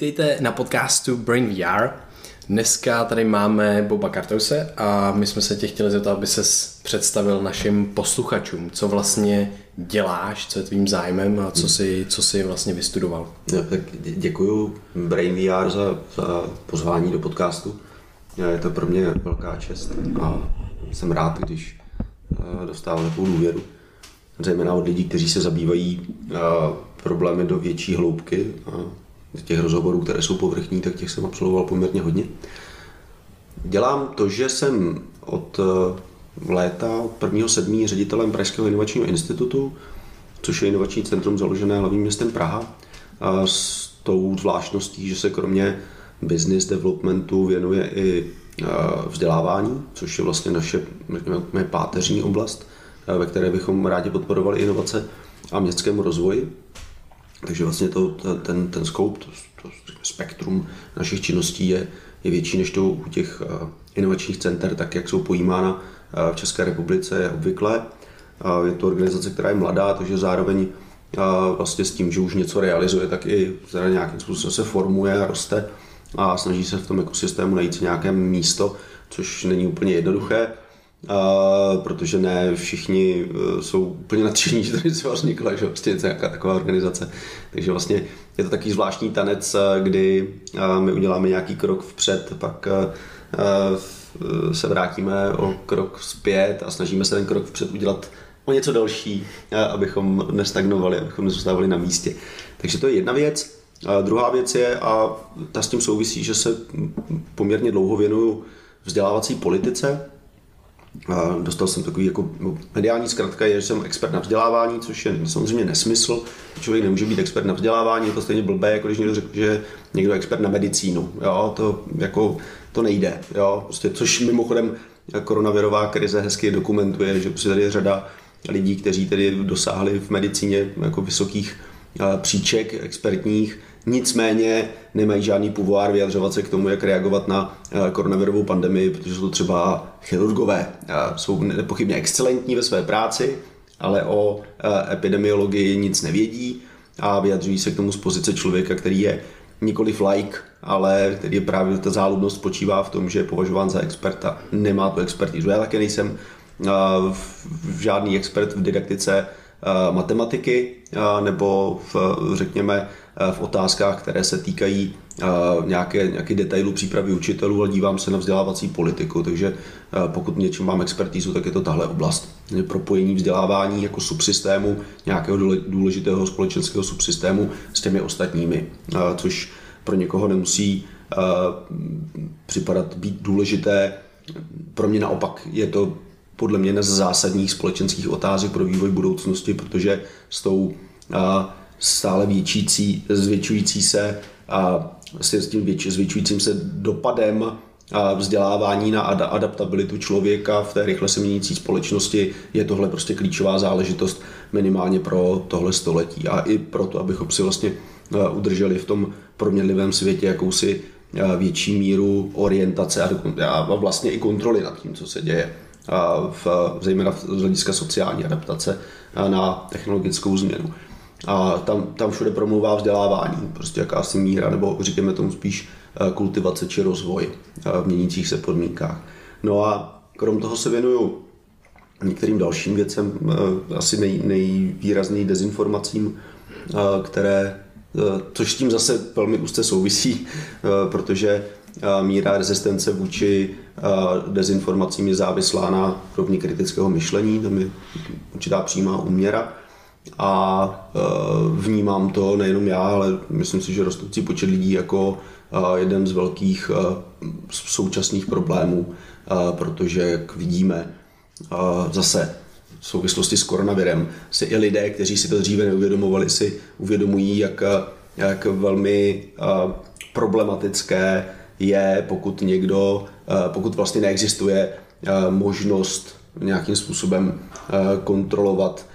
Vítejte na podcastu Brain VR. Dneska tady máme Boba Kartouse a my jsme se tě chtěli zeptat, aby se představil našim posluchačům, co vlastně děláš, co je tvým zájmem a co si, co si vlastně vystudoval. No, tak děkuji Brain VR za, za pozvání do podcastu. Je to pro mě velká čest a jsem rád, když eh, dostávám takovou důvěru, zejména od lidí, kteří se zabývají eh, problémy do větší hloubky těch rozhovorů, které jsou povrchní, tak těch jsem absolvoval poměrně hodně. Dělám to, že jsem od eh, léta, od 1. 7. ředitelem Pražského inovačního institutu, což je inovační centrum založené hlavním městem Praha. A s tou zvláštností, že se kromě business developmentu věnuje i eh, vzdělávání, což je vlastně naše řekněme, páteřní oblast, eh, ve které bychom rádi podporovali inovace a městskému rozvoji. Takže vlastně to, ten, ten scope, to, to spektrum našich činností je, je větší než to u těch uh, inovačních center, tak jak jsou pojímána uh, v České republice je obvykle. Uh, je to organizace, která je mladá, takže zároveň vlastně s tím, že už něco realizuje, tak i nějakým způsobem se formuje a roste a snaží se v tom ekosystému najít nějaké místo, což není úplně jednoduché. Uh, protože ne všichni uh, jsou úplně nadšení, že tady třeba vznikla, že vlastně nějaká taková organizace. Takže vlastně je to takový zvláštní tanec, uh, kdy uh, my uděláme nějaký krok vpřed, pak uh, se vrátíme o krok zpět a snažíme se ten krok vpřed udělat o něco další, uh, abychom nestagnovali, abychom nezůstávali na místě. Takže to je jedna věc. A druhá věc je, a ta s tím souvisí, že se poměrně dlouho věnuju vzdělávací politice, Dostal jsem takový jako no, mediální zkratka je, že jsem expert na vzdělávání, což je samozřejmě nesmysl. Člověk nemůže být expert na vzdělávání, je to stejně blbé, jako když někdo řekl, že někdo je expert na medicínu. Jo, to jako to nejde. Jo, prostě, což mimochodem koronavirová krize hezky dokumentuje, že prostě tady je řada lidí, kteří tedy dosáhli v medicíně jako vysokých příček expertních, nicméně nemají žádný pouvoir vyjadřovat se k tomu, jak reagovat na eh, koronavirovou pandemii, protože jsou to třeba chirurgové. Jsou nepochybně excelentní ve své práci, ale o eh, epidemiologii nic nevědí a vyjadřují se k tomu z pozice člověka, který je nikoliv like, ale který je právě ta záludnost spočívá v tom, že je považován za experta. Nemá tu expertizu. Já také nejsem eh, žádný expert v didaktice matematiky nebo v, řekněme v otázkách, které se týkají nějaké, nějaké detailu přípravy učitelů, ale dívám se na vzdělávací politiku, takže pokud něčím mám expertízu, tak je to tahle oblast. Propojení vzdělávání jako subsystému, nějakého důležitého společenského subsystému s těmi ostatními, což pro někoho nemusí připadat být důležité. Pro mě naopak je to podle mě z zásadních společenských otázek pro vývoj budoucnosti, protože s tou stále většící, zvětšující se a s tím větši, zvětšujícím se dopadem vzdělávání na adaptabilitu člověka v té rychle se měnící společnosti je tohle prostě klíčová záležitost minimálně pro tohle století a i proto, abychom si vlastně udrželi v tom proměnlivém světě jakousi větší míru orientace a vlastně i kontroly nad tím, co se děje, v, zejména z hlediska sociální adaptace na technologickou změnu. A tam, tam všude promluvá vzdělávání, prostě jakási míra, nebo říkáme tomu spíš kultivace či rozvoj v měnících se podmínkách. No a krom toho se věnuju některým dalším věcem, asi nej, nejvýrazněji dezinformacím, které Eh, což s tím zase velmi úzce souvisí, eh, protože eh, míra rezistence vůči dezinformacím je závislá na rovni kritického myšlení, tam je určitá přímá úměra a vnímám to nejenom já, ale myslím si, že rostoucí počet lidí jako jeden z velkých současných problémů, protože jak vidíme, zase v souvislosti s koronavirem si i lidé, kteří si to dříve neuvědomovali, si uvědomují, jak, jak velmi problematické je, pokud někdo, pokud vlastně neexistuje možnost nějakým způsobem kontrolovat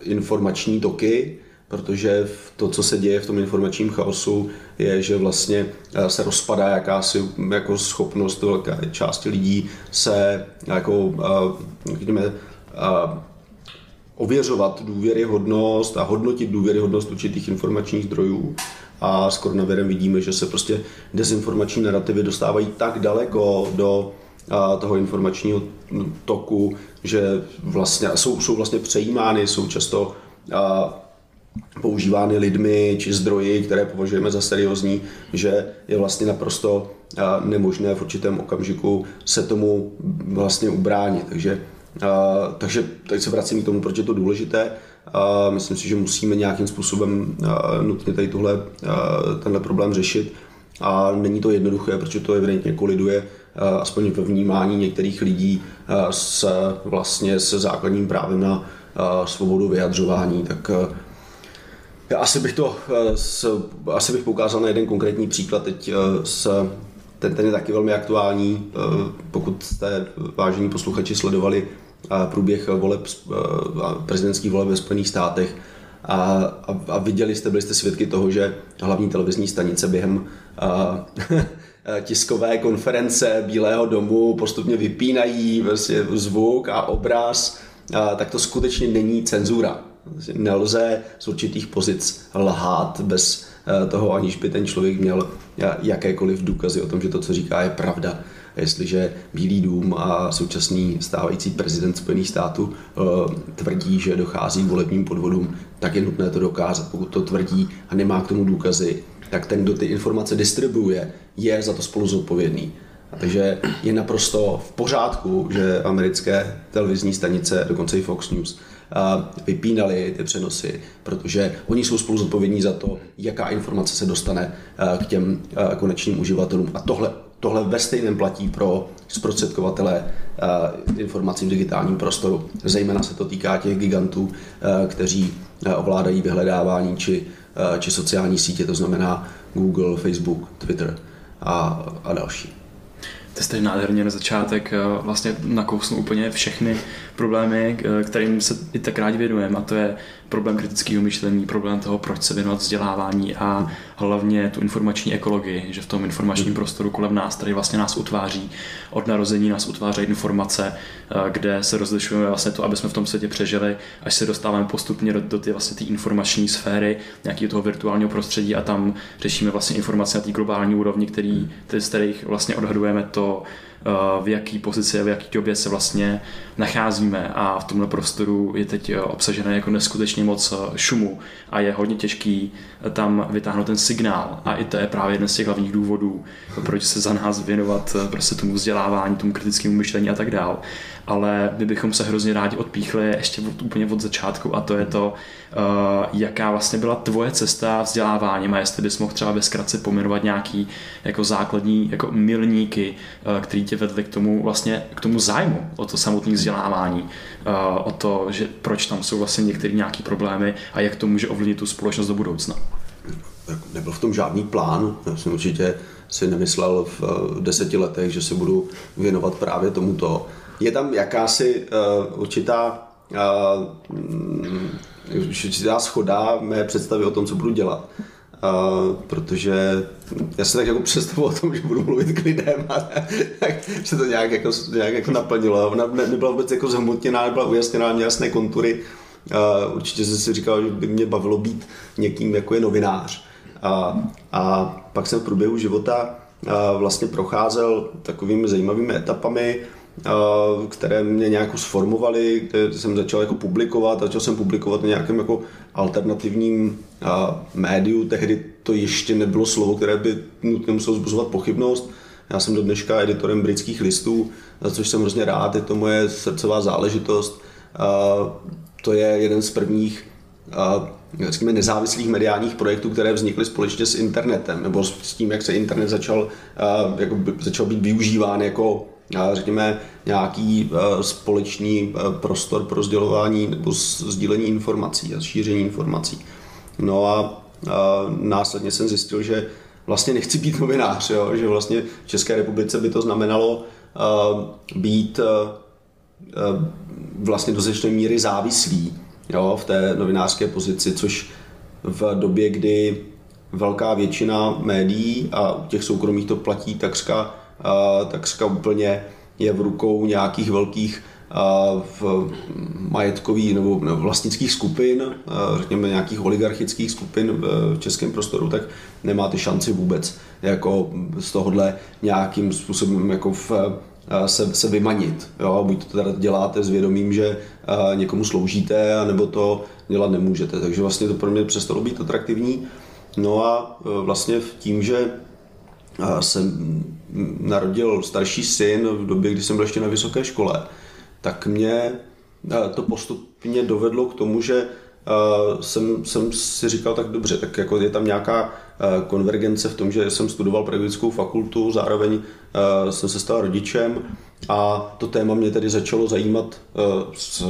informační toky, protože to, co se děje v tom informačním chaosu, je, že vlastně eh, se rozpadá jakási jako schopnost velké části lidí se jako, řekněme, ověřovat důvěryhodnost a hodnotit důvěryhodnost určitých informačních zdrojů. A s koronavirem vidíme, že se prostě dezinformační narrativy dostávají tak daleko do toho informačního toku, že vlastně jsou, jsou vlastně přejímány, jsou často používány lidmi či zdroji, které považujeme za seriózní, že je vlastně naprosto nemožné v určitém okamžiku se tomu vlastně ubránit. Takže, takže teď se vracím k tomu, proč je to důležité. Myslím si, že musíme nějakým způsobem nutně tady tuhle, tenhle problém řešit. A není to jednoduché, protože to evidentně koliduje aspoň ve vnímání některých lidí s, vlastně se základním právem na svobodu vyjadřování. Tak já asi bych to, eh, asi bych poukázal na jeden konkrétní příklad teď eh, s, ten, ten je taky velmi aktuální, eh, pokud jste vážení posluchači sledovali průběh voleb, prezidentských voleb ve Spojených státech a, a, viděli jste, byli jste svědky toho, že hlavní televizní stanice během tiskové konference Bílého domu postupně vypínají vlastně zvuk a obraz, tak to skutečně není cenzura nelze z určitých pozic lhát bez eh, toho, aniž by ten člověk měl eh, jakékoliv důkazy o tom, že to, co říká, je pravda. Jestliže Bílý dům a současný stávající prezident Spojených států eh, tvrdí, že dochází k volebním podvodům, tak je nutné to dokázat. Pokud to tvrdí a nemá k tomu důkazy, tak ten, kdo ty informace distribuuje, je za to spolu zodpovědný. A takže je naprosto v pořádku, že americké televizní stanice, dokonce i Fox News, vypínali ty přenosy, protože oni jsou spolu zodpovědní za to, jaká informace se dostane k těm konečným uživatelům. A tohle, tohle ve stejném platí pro zprostředkovatele informací v digitálním prostoru. Zejména se to týká těch gigantů, kteří ovládají vyhledávání či, či sociální sítě, to znamená Google, Facebook, Twitter a, a další. Ty jste nádherně na začátek vlastně nakousnu úplně všechny problémy, kterým se i tak rádi věnujeme, a to je problém kritického myšlení, problém toho, proč se věnovat vzdělávání a hlavně tu informační ekologii, že v tom informačním prostoru kolem nás, který vlastně nás utváří, od narození nás utvářejí informace, eh, kde se rozlišujeme vlastně to, aby jsme v tom světě přežili, až se dostáváme postupně do, do ty vlastně té informační sféry, nějakého toho virtuálního prostředí a tam řešíme vlastně informace na té globální úrovni, který, z kterých vlastně odhadujeme to, v jaký pozici a v jaký době se vlastně nacházíme. A v tomhle prostoru je teď obsažené jako neskutečně moc eh, šumu. A je hodně těžký eh, tam vytáhnout ten signál. A i to je právě jeden z těch hlavních důvodů, proč se za nás věnovat eh, prostě tomu vzdělávání, tomu kritickému myšlení a tak dál. Ale my bychom se hrozně rádi odpíchli ještě od, úplně od začátku a to je to, jaká vlastně byla tvoje cesta vzděláváním. A jestli bys mohl třeba ve zkratce pomenovat nějaký jako základní jako milníky, který tě vedli k tomu vlastně k tomu zájmu o to samotné vzdělávání, uh, o to, že proč tam jsou vlastně některé nějaké problémy a jak to může ovlivnit tu společnost do budoucna. Nebyl v tom žádný plán, já jsem určitě si nemyslel v deseti letech, že se budu věnovat právě tomuto. Je tam jakási uh, určitá uh, určitá schoda mé představy o tom, co budu dělat. Uh, protože já se tak jako představu o tom, že budu mluvit k lidem a tak se to nějak jako, nějak jako naplnilo. Ona ne, nebyla vůbec jako zhmotněná, nebyla ujasněná, měla jasné kontury. Uh, určitě jsem si říkal, že by mě bavilo být někým, jako je novinář. A, a pak jsem v průběhu života vlastně procházel takovými zajímavými etapami, které mě nějak sformovaly, kde jsem začal jako publikovat, začal jsem publikovat na nějakém jako alternativním médiu, tehdy to ještě nebylo slovo, které by nutně muselo zbuzovat pochybnost. Já jsem do dneška editorem britských listů, za což jsem hrozně rád, je to moje srdcová záležitost. To je jeden z prvních řekněme, nezávislých mediálních projektů, které vznikly společně s internetem, nebo s tím, jak se internet začal, jako, začal být využíván jako řekněme, nějaký společný prostor pro sdělování nebo sdílení informací a šíření informací. No a, a následně jsem zjistil, že vlastně nechci být novinář, jo? že vlastně v České republice by to znamenalo být vlastně do značné míry závislý jo, v té novinářské pozici, což v době, kdy velká většina médií a u těch soukromých to platí takřka, takřka úplně je v rukou nějakých velkých v majetkových nebo vlastnických skupin, řekněme nějakých oligarchických skupin v českém prostoru, tak nemáte šanci vůbec jako z tohohle nějakým způsobem jako v se, se vymanit. Jo? Buď to teda děláte s vědomím, že někomu sloužíte, nebo to dělat nemůžete. Takže vlastně to pro mě přestalo být atraktivní. No a e, vlastně tím, že se narodil starší syn v době, kdy jsem byl ještě na vysoké škole, tak mě to postupně dovedlo k tomu, že jsem, jsem si říkal tak dobře, tak jako je tam nějaká konvergence v tom, že jsem studoval pedagogickou fakultu, zároveň jsem se stal rodičem a to téma mě tedy začalo zajímat z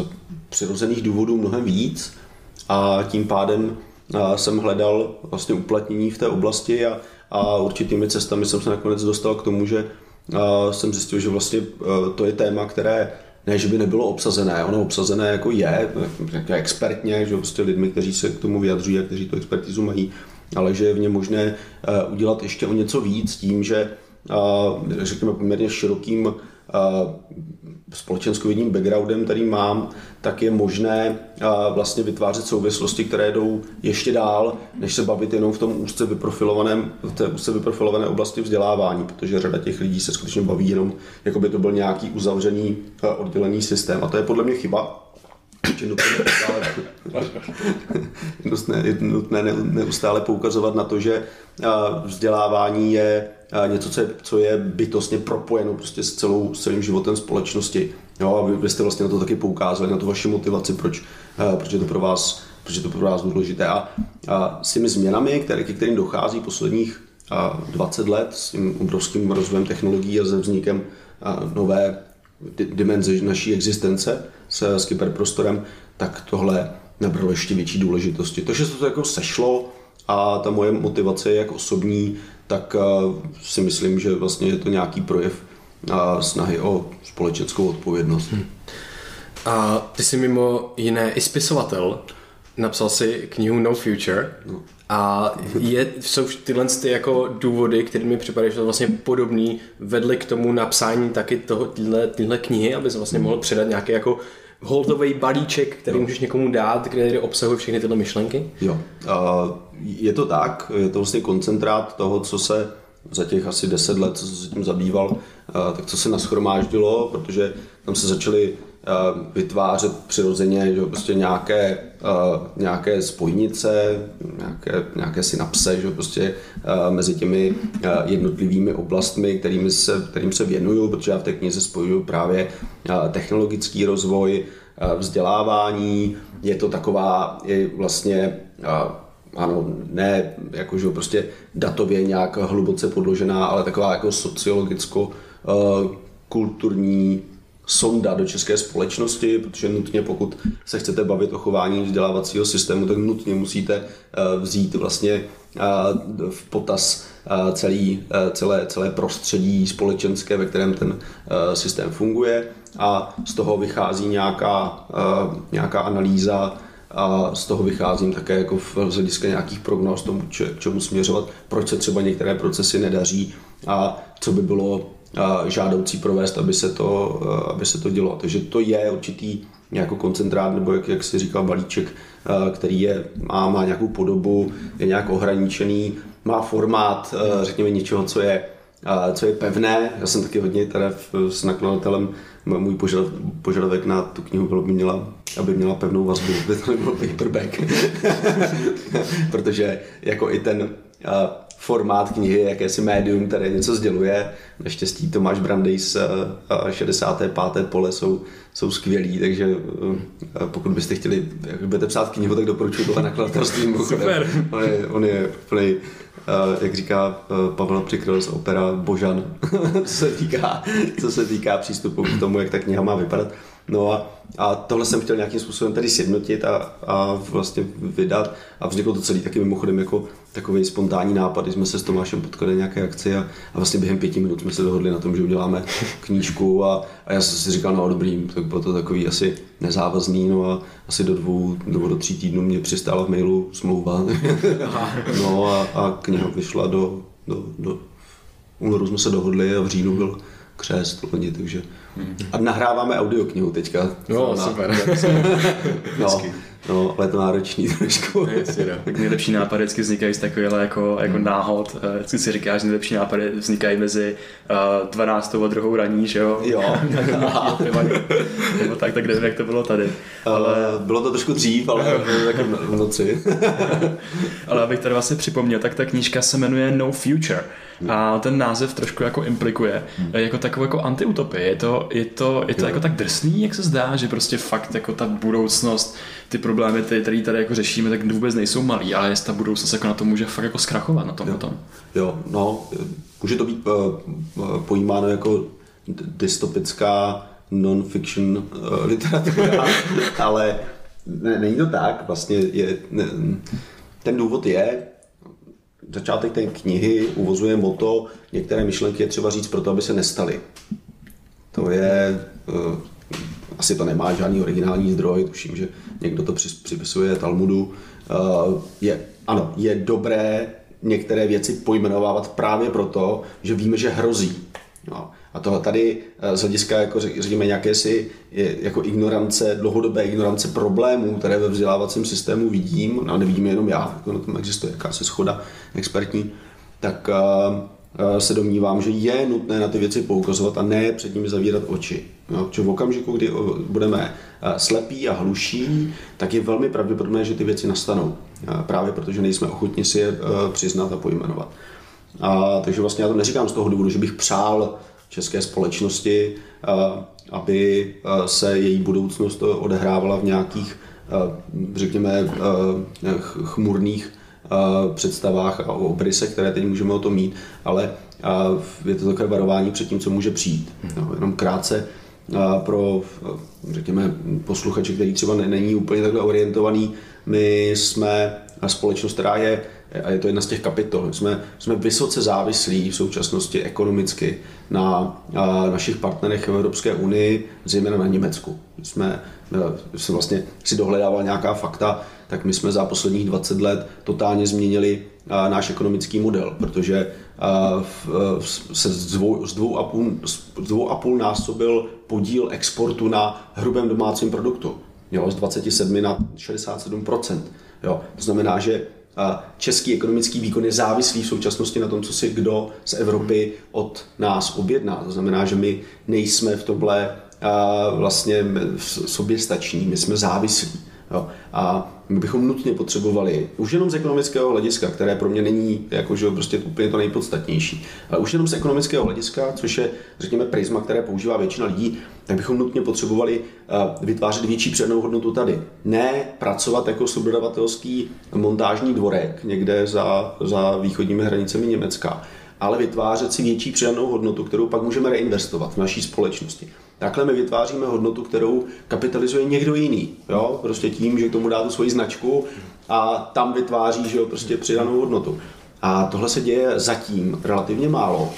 přirozených důvodů mnohem víc. A tím pádem jsem hledal vlastně uplatnění v té oblasti a, a určitými cestami jsem se nakonec dostal k tomu, že jsem zjistil, že vlastně to je téma, které ne, že by nebylo obsazené, ono obsazené jako je, expertně, že prostě lidmi, kteří se k tomu vyjadřují a kteří tu expertizu mají, ale že je v něm možné eh, udělat ještě o něco víc tím, že řekněme poměrně širokým společenskovědním backgroundem, který mám, tak je možné vlastně vytvářet souvislosti, které jdou ještě dál, než se bavit jenom v tom úzce vyprofilovaném, v té úzce vyprofilované oblasti vzdělávání, protože řada těch lidí se skutečně baví jenom, jako by to byl nějaký uzavřený oddělený systém. A to je podle mě chyba, je nutné neustále, poukazovat na to, že vzdělávání je něco, co je, co je bytostně propojeno prostě s, celou, s celým životem společnosti. Jo, a vy, vy jste vlastně na to taky poukázali, na tu vaši motivaci, proč, proč je to pro vás proč je to pro vás důležité. A, a s těmi změnami, které, ke kterým dochází posledních 20 let, s tím obrovským rozvojem technologií a se vznikem nové dimenze naší existence s, s kyberprostorem, tak tohle nabralo ještě větší důležitosti. To, že se to jako sešlo a ta moje motivace je jak osobní, tak si myslím, že vlastně je to nějaký projev snahy o společenskou odpovědnost. Hmm. A ty jsi mimo jiné i spisovatel. Napsal si knihu No Future. No. A je, jsou tyhle ty jako důvody, které mi připadají, že to vlastně podobný, vedly k tomu napsání taky toho, tyhle, tyhle knihy, aby se vlastně mohl předat nějaký jako holdový balíček, který jo. můžeš někomu dát, kde obsahuje všechny tyhle myšlenky? Jo, uh, je to tak, je to vlastně koncentrát toho, co se za těch asi deset let, co se tím zabýval, tak co se naschromáždilo, protože tam se začaly vytvářet přirozeně že prostě nějaké, uh, nějaké spojnice, nějaké, nějaké synapse že prostě uh, mezi těmi jednotlivými oblastmi, kterými se, kterým se věnuju, protože já v té knize spojuju právě technologický rozvoj, vzdělávání, je to taková je vlastně ano, ne jakože prostě datově nějak hluboce podložená, ale taková jako sociologicko kulturní sonda do české společnosti, protože nutně pokud se chcete bavit o chování vzdělávacího systému, tak nutně musíte eh, vzít vlastně eh, v potaz eh, celý, celé, celé prostředí společenské, ve kterém ten systém funguje. A z toho vychází nějaká, nějaká analýza a z toho vycházím také jako v hlediska nějakých prognóz tomu, k čemu směřovat, proč se třeba některé procesy nedaří a co by bylo žádoucí provést, aby se to, aby se to dělo. Takže to je určitý nějaký koncentrát, nebo jak, jak si říkal, balíček, který je, má, má nějakou podobu, je nějak ohraničený, má formát, řekněme, něčeho, co je, co je pevné. Já jsem taky hodně teda s nakladatelem, můj požadavek na tu knihu byl, by měla, aby měla pevnou vazbu, aby to nebylo paperback. Protože jako i ten formát knihy, jakési médium, které něco sděluje. Naštěstí Tomáš Brandejs a 65. pole jsou, jsou skvělí, takže eh, pokud byste chtěli, jak budete psát knihu, tak doporučuji tohle nakladatelství. Super. On je, on je plný, eh, jak říká eh, Pavel Přikryl z opera Božan, co se týká, co se týká přístupu k tomu, jak ta kniha má vypadat. No a, a tohle jsem chtěl nějakým způsobem tady sjednotit a, a vlastně vydat a vzniklo to celý taky mimochodem jako takový spontánní nápad, jsme se s Tomášem potkali nějaké akci a, a vlastně během pěti minut jsme se dohodli na tom, že uděláme knížku a, a já jsem si říkal, no dobrý, tak bylo to takový asi nezávazný, no a asi do dvou nebo do tří týdnů mě přistála v mailu smlouva. no a, a kniha vyšla do, do, do únoru jsme se dohodli a v říjnu byl křest loni, takže a nahráváme audioknihu teďka. Jo, na, super. no, no, ale je to náročný trošku. Jasně, no. Tak nejlepší nápady vždycky vznikají z takovéhle jako, jako hmm. náhod. Eh, vždycky si říkáš, že nejlepší nápady vznikají mezi uh, 12. a druhou raní, že jo? Jo. Nebo tak, tak nevím, jak to bylo tady. Ale... Uh, bylo to trošku dřív, ale jako v noci. ale abych tady vlastně připomněl, tak ta knížka se jmenuje No Future. A ten název trošku jako implikuje, hmm. jako takovou jako antiutopii. Je to, je to, je to jako tak drsný, jak se zdá, že prostě fakt jako ta budoucnost, ty problémy, ty, které tady jako řešíme, tak vůbec nejsou malý, ale jestli ta budoucnost jako na to může fakt jako zkrachovat na tom jo. potom. Jo, no, může to být uh, pojímáno jako dystopická non-fiction uh, literatura, ale ne, není to tak, vlastně je, ne, ten důvod je, začátek té knihy uvozuje moto, některé myšlenky je třeba říct proto, aby se nestaly. To je, uh, asi to nemá žádný originální zdroj, tuším, že někdo to připisuje Talmudu. Uh, je, ano, je dobré některé věci pojmenovávat právě proto, že víme, že hrozí. No. A to tady eh, z hlediska, jako řekněme, nějaké si jako ignorance, dlouhodobé ignorance problémů, které ve vzdělávacím systému vidím, a nevidím jenom já, jako na tom existuje jakási schoda expertní, tak uh, se domnívám, že je nutné na ty věci poukazovat a ne před nimi zavírat oči. No, v okamžiku, kdy budeme slepí a hluší, tak je velmi pravděpodobné, že ty věci nastanou. Právě protože nejsme ochotni si je přiznat a pojmenovat. A, takže vlastně já to neříkám z toho důvodu, že bych přál české společnosti, aby se její budoucnost odehrávala v nějakých, řekněme, chmurných představách a obrysech, které teď můžeme o tom mít, ale je to takové varování před tím, co může přijít. No, jenom krátce pro, řekněme, posluchače, který třeba není úplně takhle orientovaný, my jsme společnost, která je a je to jedna z těch kapitol. Jsme, jsme vysoce závislí v současnosti ekonomicky na našich partnerech v Evropské unii, zejména na Německu. Jsme, jsem vlastně si dohledával nějaká fakta, tak my jsme za posledních 20 let totálně změnili náš ekonomický model, protože v, se z dvou, z, dvou a půl, z dvou a půl násobil podíl exportu na hrubém domácím produktu. Jo, z 27 na 67% Jo, to znamená, že český ekonomický výkon je závislý v současnosti na tom, co si kdo z Evropy od nás objedná. To znamená, že my nejsme v tomhle vlastně soběstační, my jsme závislí. Jo. A my bychom nutně potřebovali, už jenom z ekonomického hlediska, které pro mě není jakože prostě úplně to nejpodstatnější, ale už jenom z ekonomického hlediska, což je, řekněme, prisma, které používá většina lidí, tak bychom nutně potřebovali uh, vytvářet větší přednou hodnotu tady. Ne pracovat jako subdodavatelský montážní dvorek někde za, za východními hranicemi Německa, ale vytvářet si větší přidanou hodnotu, kterou pak můžeme reinvestovat v naší společnosti. Takhle my vytváříme hodnotu, kterou kapitalizuje někdo jiný. Jo? Prostě tím, že k tomu dá tu svoji značku a tam vytváří že jo, prostě přidanou hodnotu. A tohle se děje zatím relativně málo.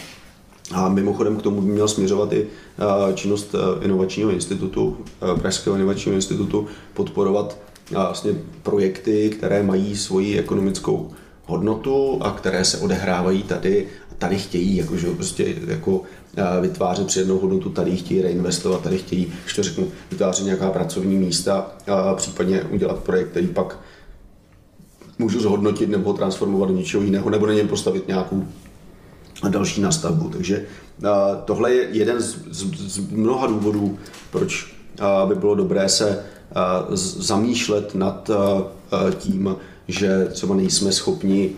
A mimochodem k tomu by měl směřovat i eh, činnost eh, inovačního institutu, eh, Pražského inovačního institutu, podporovat vlastně projekty, které mají svoji ekonomickou hodnotu a které se odehrávají tady a tady chtějí jako, že prostě jako vytvářet přijednou hodnotu, tady chtějí reinvestovat, tady chtějí, když to řeknu, vytvářet nějaká pracovní místa a případně udělat projekt, který pak můžu zhodnotit nebo transformovat do něčeho jiného, nebo na něm postavit nějakou další nastavbu. Takže tohle je jeden z, z, z mnoha důvodů, proč by bylo dobré se zamýšlet nad tím, že třeba nejsme schopni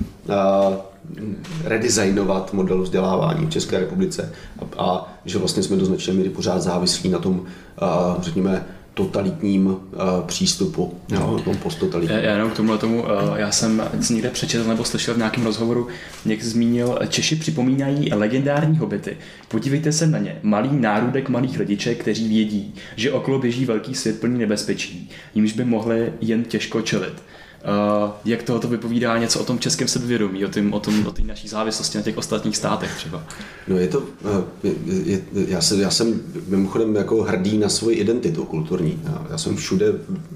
redesignovat model vzdělávání v České republice a, a že vlastně jsme do značné míry pořád závislí na tom, řekněme, totalitním uh, přístupu, no, tom posttotalitním. Já, já jenom k tomu, tomu uh, já jsem někde přečetl nebo slyšel v nějakém rozhovoru, někdo zmínil, Češi připomínají legendární hobity. Podívejte se na ně. Malý nárůdek malých rodiček, kteří vědí, že okolo běží velký svět plný nebezpečí, jimž by mohli jen těžko čelit. Uh, jak tohoto vypovídá něco o tom českém sebevědomí, o té o tom, o naší závislosti na těch ostatních státech třeba? No je to, je, je, já, jsem, já jsem mimochodem jako hrdý na svoji identitu kulturní. Já, já jsem všude,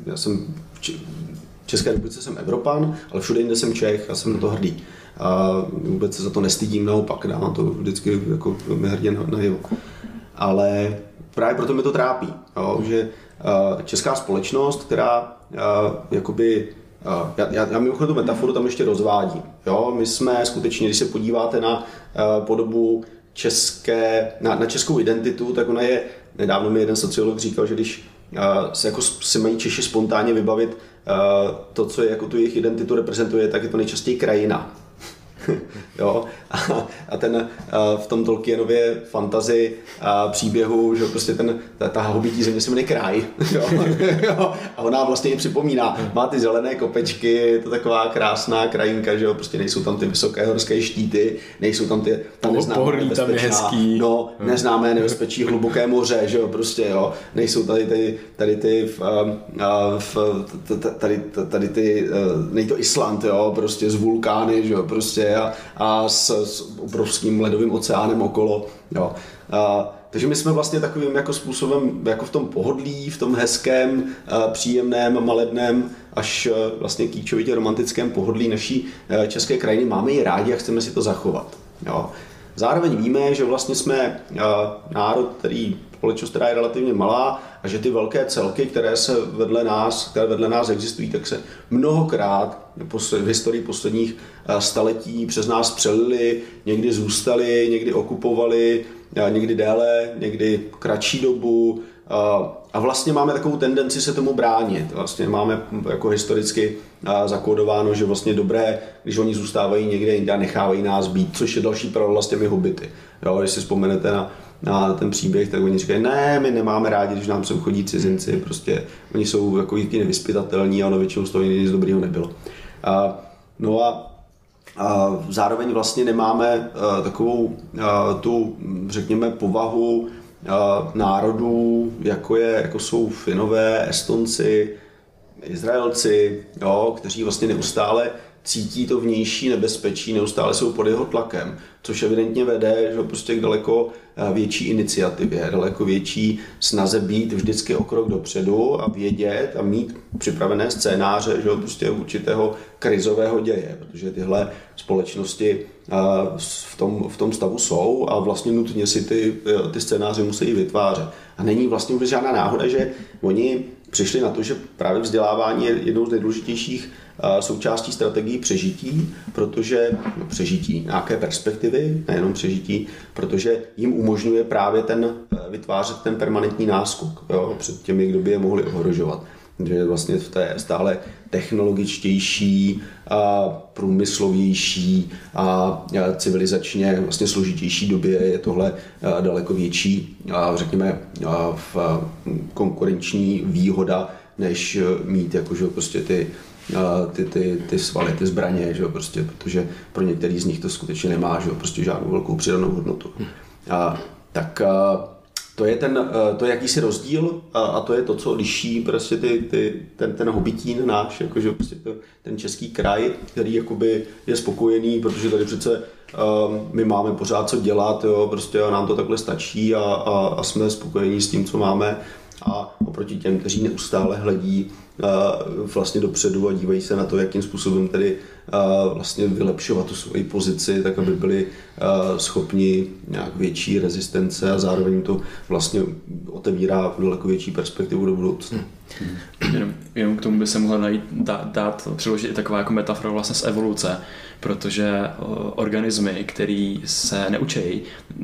já jsem v České republice jsem Evropan, ale všude jinde jsem Čech a jsem na to hrdý. A vůbec se za to nestydím, naopak dávám to vždycky jako velmi hrdě najevo. Ale právě proto mi to trápí, jo, že česká společnost, která jakoby já, já, já mimochodem tu metaforu tam ještě rozvádím. Jo? My jsme skutečně, když se podíváte na uh, podobu české, na, na českou identitu, tak ona je, nedávno mi jeden sociolog říkal, že když uh, se jako si mají Češi spontánně vybavit uh, to, co je jako tu jejich identitu reprezentuje, tak je to nejčastěji krajina. jo? A, a ten v tom Tolkienově fantazi a příběhu, že prostě ten, ta, ta hobití země se jmenuje kraj. Jo? jo? A ona vlastně připomíná, má ty zelené kopečky, je to taková krásná krajinka, že jo? prostě nejsou tam ty vysoké horské štíty, nejsou tam ty ta neznámé nebezpečná, tam je hezký. No, neznámé nebezpečí hluboké moře, že jo, prostě jo, nejsou tady ty, tady ty, v, v, tady, tady ty, nejto to Island, jo, prostě z vulkány, že jo, prostě a, a s, s obrovským ledovým oceánem okolo. Jo. A, takže my jsme vlastně takovým jako způsobem, jako v tom pohodlí, v tom hezkém, příjemném, malebném, až vlastně kýčovitě romantickém pohodlí naší české krajiny máme ji rádi a chceme si to zachovat. Jo. Zároveň víme, že vlastně jsme národ, který společnost, která je relativně malá a že ty velké celky, které se vedle nás, které vedle nás existují, tak se mnohokrát v historii posledních eh, staletí přes nás přelili, někdy zůstali, někdy okupovali, eh, někdy déle, někdy kratší dobu, eh, a vlastně máme takovou tendenci se tomu bránit. Vlastně máme jako historicky zakódováno, že vlastně dobré, když oni zůstávají někde jinde a nechávají nás být, což je další paralela s těmi hobity. Jo, když si vzpomenete na na ten příběh, tak oni říkají, ne, my nemáme rádi, když nám sem chodí cizinci, prostě oni jsou jako nevyspytatelní a ono většinou z toho nic dobrého nebylo. A, no a a zároveň vlastně nemáme uh, takovou uh, tu, řekněme, povahu uh, národů, jako, je, jako jsou Finové, Estonci, Izraelci, jo, kteří vlastně neustále cítí to vnější nebezpečí, neustále jsou pod jeho tlakem, což evidentně vede že prostě k daleko eh, větší iniciativě, daleko větší snaze být vždycky o krok dopředu a vědět a mít připravené scénáře že prostě určitého krizového děje, protože tyhle společnosti eh, v tom, v tom stavu jsou a vlastně nutně si ty, eh, ty scénáře musí vytvářet. A není vlastně vůbec žádná náhoda, že oni přišli na to, že právě vzdělávání je jednou z nejdůležitějších součástí strategií přežití, protože no, přežití nějaké perspektivy, nejenom přežití, protože jim umožňuje právě ten vytvářet ten permanentní náskok jo, před těmi, kdo by je mohli ohrožovat že vlastně v té stále technologičtější, a průmyslovější a civilizačně vlastně složitější době je tohle daleko větší, řekněme, v konkurenční výhoda, než mít jakože prostě ty ty, ty, ty svaly, ty zbraně, že jo, prostě, protože pro některý z nich to skutečně nemá že jo, prostě žádnou velkou přidanou hodnotu. A, tak a, to je ten, eh, to je jakýsi rozdíl a, a to je to, co liší prostě ty, ty, ten, ten hobitín náš, jakože prostě to, ten český kraj, který jakoby je spokojený, protože tady přece um, my máme pořád co dělat, jo, prostě nám to takhle stačí a, a, a jsme spokojení s tím, co máme. A oproti těm, kteří neustále hledí vlastně dopředu a dívají se na to, jakým způsobem tedy vlastně vylepšovat tu svoji pozici, tak aby byli schopni nějak větší rezistence a zároveň to vlastně otevírá daleko větší perspektivu do budoucna. Hmm. Jenom, jenom k tomu by se mohla najít, dát, dát přiložit i taková jako metafora vlastně z evoluce, protože uh, organismy, které se neučejí,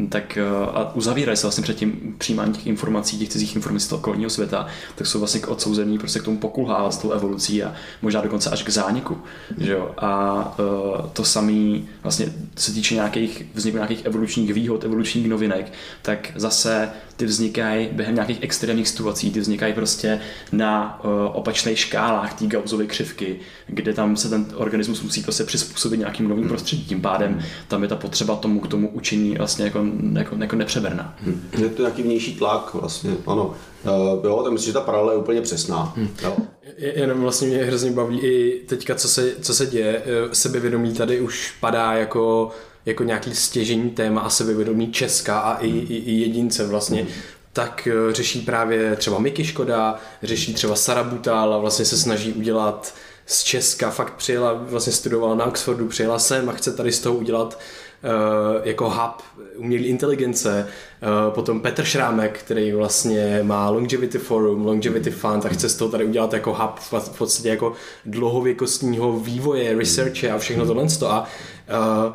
tak uh, a uzavírají se vlastně před tím přijímáním těch informací, těch cizích informací z toho okolního světa, tak jsou vlastně k odsouzení prostě k tomu pokulhávat s tou evolucí a možná dokonce až k zániku. Že jo? A uh, to samé vlastně se týče nějakých vzniku nějakých evolučních výhod, evolučních novinek, tak zase ty vznikají během nějakých extrémních situací, ty vznikají prostě na uh, opačných škálách té gauzové křivky, kde tam se ten organismus musí prostě přizpůsobit nějakým novým prostředí. Tím pádem tam je ta potřeba tomu k tomu učení vlastně jako, jako, jako nepřeberná. Hmm. Je to nějaký vnější tlak vlastně, ano. Uh, jo, tak myslím, že ta paralela je úplně přesná. Hmm. Jo. Jenom vlastně mě hrozně baví i teďka, co se, co se děje. Eh, sebevědomí tady už padá jako jako nějaký stěžení téma a sebevědomí Česka a i, i, i jedince vlastně, mm. tak eh, řeší právě třeba Miky Škoda, řeší třeba Sara Butal a vlastně se snaží udělat z Česka, fakt přijela, vlastně studovala na Oxfordu, přijela sem a chce tady z toho udělat uh, jako hub umělé inteligence, uh, potom Petr Šrámek, který vlastně má Longevity Forum, Longevity Fund a chce z toho tady udělat jako hub v podstatě jako dlouhověkostního vývoje, researche a všechno tohle a uh,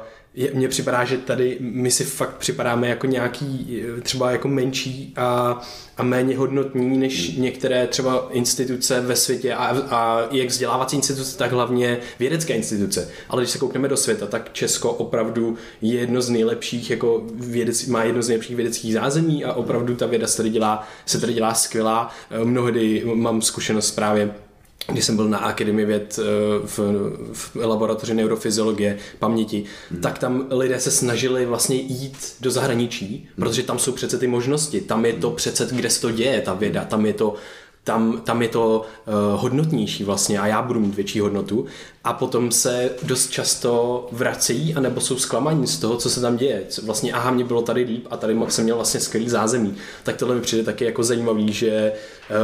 mně připadá, že tady my si fakt připadáme jako nějaký eh, třeba jako menší a, a méně hodnotní než hmm. některé třeba instituce ve světě a, a jak vzdělávací instituce, tak hlavně vědecké instituce. Ale když se koukneme do světa, tak Česko opravdu je jedno z nejlepších, jako vědec, má jedno z nejlepších vědeckých zázemí a opravdu ta věda se tady dělá, se tady dělá skvělá. Eh, mnohdy mám zkušenost právě když jsem byl na Akademii věd eh, v, v laboratoři neurofyziologie paměti, hmm. tak tam lidé se snažili vlastně jít do zahraničí, hmm. protože tam jsou přece ty možnosti, tam je to přece, kde se to děje, ta věda, tam je to tam, tam je to uh, hodnotnější vlastně a já budu mít větší hodnotu a potom se dost často vracejí anebo jsou zklamaní z toho, co se tam děje. Vlastně aha, mě bylo tady líp a tady jsem měl vlastně skvělý zázemí. Tak tohle mi přijde taky jako zajímavý, že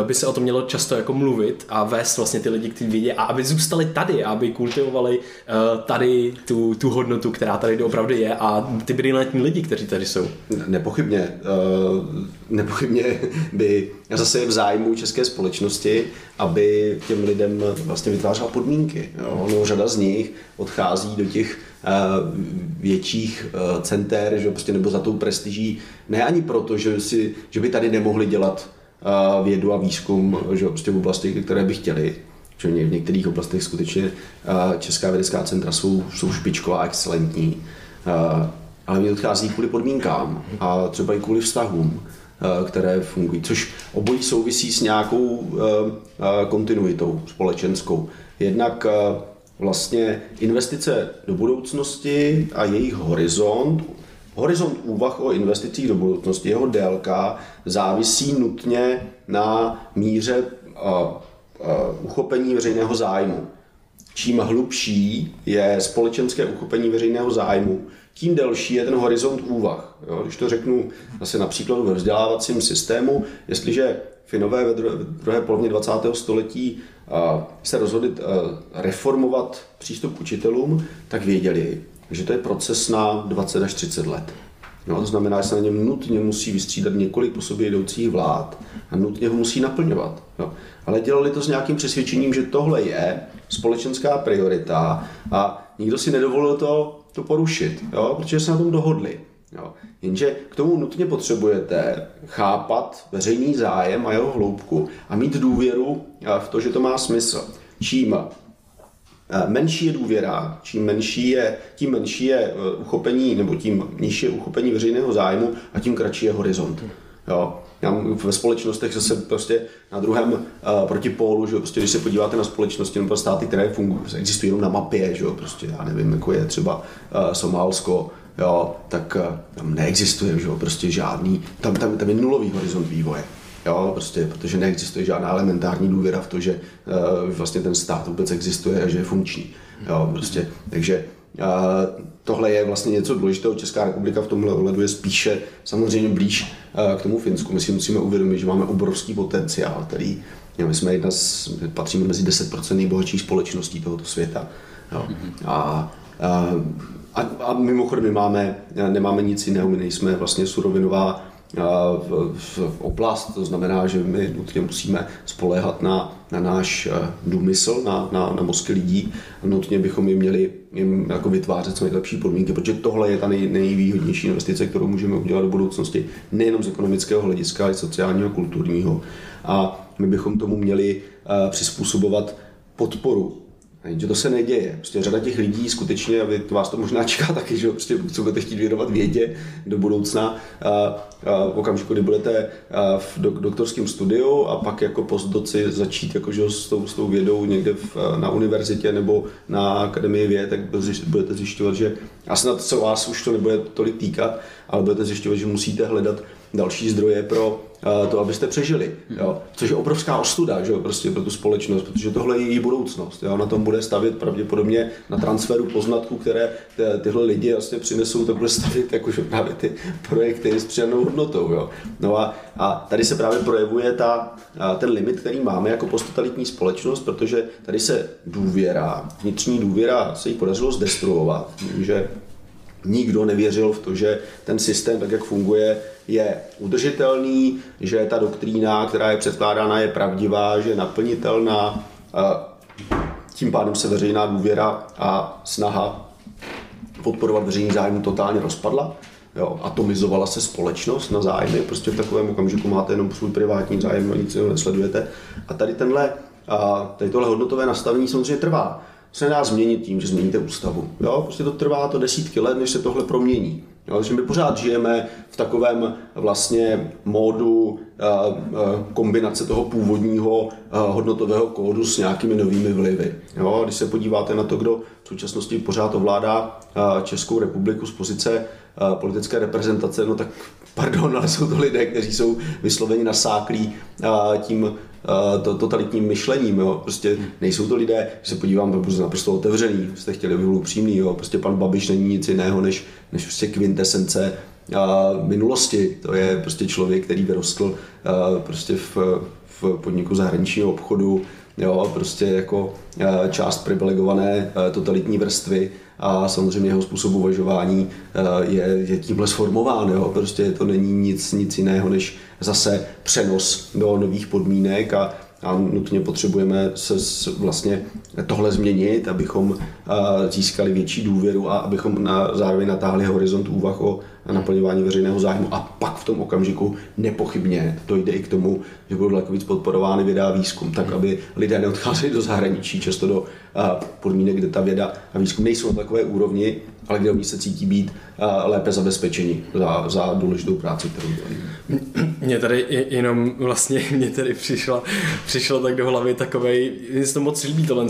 uh, by se o tom mělo často jako mluvit a vést vlastně ty lidi k ty vědě a aby zůstali tady, aby kultivovali uh, tady tu, tu hodnotu, která tady opravdu je a ty brilantní lidi, kteří tady jsou. Nepochybně. Uh, nepochybně by zase je v zájmu české společnosti, aby těm lidem vlastně vytvářela podmínky. Jo. Ono, řada z nich odchází do těch uh, větších uh, center, že prostě nebo za tou prestiží, ne ani proto, že, si, že by tady nemohli dělat uh, vědu a výzkum že prostě v oblasti, které by chtěli, že v některých oblastech skutečně česká vědecká centra jsou, jsou špičková, excelentní, ale oni odchází kvůli podmínkám a třeba i kvůli vztahům. Eh, které fungují, což obojí souvisí s nějakou eh, eh, kontinuitou společenskou. Jednak vlastně investice do budoucnosti a jejich horizont, horizont úvah o investicích do budoucnosti, jeho délka závisí nutně na míře uchopení veřejného zájmu. Čím hlubší je společenské uchopení veřejného zájmu, tím delší je ten horizont úvah. Jo? Když to řeknu asi například ve vzdělávacím systému, jestliže Finové ve druhé, polovině 20. století se rozhodli reformovat přístup k učitelům, tak věděli, že to je proces na 20 až 30 let. No, to znamená, že se na něm nutně musí vystřídat několik po sobě jdoucích vlád a nutně ho musí naplňovat. Jo. Ale dělali to s nějakým přesvědčením, že tohle je společenská priorita a nikdo si nedovolil to to porušit, jo? protože se na tom dohodli. Jo. Jenže k tomu nutně potřebujete chápat veřejný zájem a jeho hloubku a mít důvěru v to, že to má smysl. Čím menší je důvěra, čím menší je, tím menší je e, uchopení, nebo tím nižší je uchopení veřejného zájmu a tím kratší je horizont. Jo. Já ve společnostech zase prostě na druhém uh, protipólu, že prostě když se podíváte na společnosti nebo státy, které fungují, existují jenom na mapě, že prostě já nevím, jako je třeba uh, Somálsko, jo, tak eh, tam neexistuje že prostě žádný, tam, tam, tam je nulový horizont vývoje. Jo, prostě, protože neexistuje žádná elementární důvěra v to, že uh, vlastně ten stát vůbec existuje a že je funkční. Jo, prostě, takže uh, tohle je vlastně něco důležitého. Česká republika v tomhle ohledu je spíše samozřejmě blíž uh, k tomu Finsku. My si musíme uvědomit, že máme obrovský potenciál, který my jsme jedna z, patříme mezi 10% nejbohatších společností tohoto světa. Jo. A, a, a, a mimochodem my máme, nemáme nic jiného, my nejsme vlastně surovinová v, v, oblast, to znamená, že my nutně musíme spoléhat na, na náš důmysl, na, na, na mozky lidí. Nutně bychom jim měli jim jako vytvářet co nejlepší podmínky, protože tohle je ta nej, nejvýhodnější investice, kterou můžeme udělat do budoucnosti, nejenom z ekonomického hlediska, ale i sociálního, kulturního. A my bychom tomu měli přizpůsobovat podporu že to se neděje. Prostě řada těch lidí skutečně, a vy, vás to možná čeká taky, že prostě co budete chtít věnovat vědě do budoucna, a, a v okamžiku, kdy budete v do, doktorském studiu a pak jako postdoci začít jako, že, s, tou, s tou vědou někde v, na univerzitě nebo na akademii věd, tak budete zjišťovat, že a snad se vás už to nebude tolik týkat, ale budete zjišťovat, že musíte hledat další zdroje pro to, abyste přežili. Jo? Což je obrovská ostuda že jo? Prostě pro tu společnost, protože tohle je její budoucnost. Jo? Na tom bude stavět pravděpodobně na transferu poznatků, které tyhle lidi vlastně přinesou, to bude stavět jakože právě ty projekty s přidanou hodnotou. Jo? No a, a tady se právě projevuje ta, ten limit, který máme jako posttotalitní společnost, protože tady se důvěra, vnitřní důvěra se jí podařilo zdestruovat, že nikdo nevěřil v to, že ten systém, tak jak funguje, je udržitelný, že ta doktrína, která je předkládána, je pravdivá, že je naplnitelná. Tím pádem se veřejná důvěra a snaha podporovat veřejný zájem totálně rozpadla. Jo, atomizovala se společnost na zájmy, prostě v takovém okamžiku máte jenom svůj privátní zájem a nic jiného nesledujete. A tady tenhle, tady tohle hodnotové nastavení samozřejmě trvá se nedá změnit tím, že změníte ústavu. Jo? Prostě to trvá to desítky let, než se tohle promění. Jo? Takže my pořád žijeme v takovém vlastně módu kombinace toho původního hodnotového kódu s nějakými novými vlivy. Jo? Když se podíváte na to, kdo v současnosti pořád ovládá Českou republiku z pozice politické reprezentace, no tak pardon, ale jsou to lidé, kteří jsou vysloveni nasáklí tím to, totalitním myšlením. Jo. Prostě nejsou to lidé, když se podívám, to naprosto otevřený, jste chtěli být upřímný, jo. prostě pan Babiš není nic jiného, než, než prostě kvintesence a minulosti. To je prostě člověk, který vyrostl prostě v, v podniku zahraničního obchodu, jo, prostě jako část privilegované totalitní vrstvy a samozřejmě jeho způsob uvažování je, je tímhle sformován. Jo. Prostě to není nic, nic jiného, než zase přenos do nových podmínek a, a nutně potřebujeme se vlastně tohle změnit, abychom získali větší důvěru a abychom na, zároveň natáhli horizont úvah o naplňování veřejného zájmu a pak v tom okamžiku nepochybně dojde i k tomu, že budou daleko víc podporovány věda výzkum, tak aby lidé neodcházeli do zahraničí, často do podmínek, kde ta věda a výzkum nejsou na takové úrovni, ale kde oni se cítí být lépe zabezpečeni za, za důležitou práci, kterou dělají. Mně tady jenom vlastně, mě tady přišlo, přišlo tak do hlavy takovej, mně se to moc líbí tohle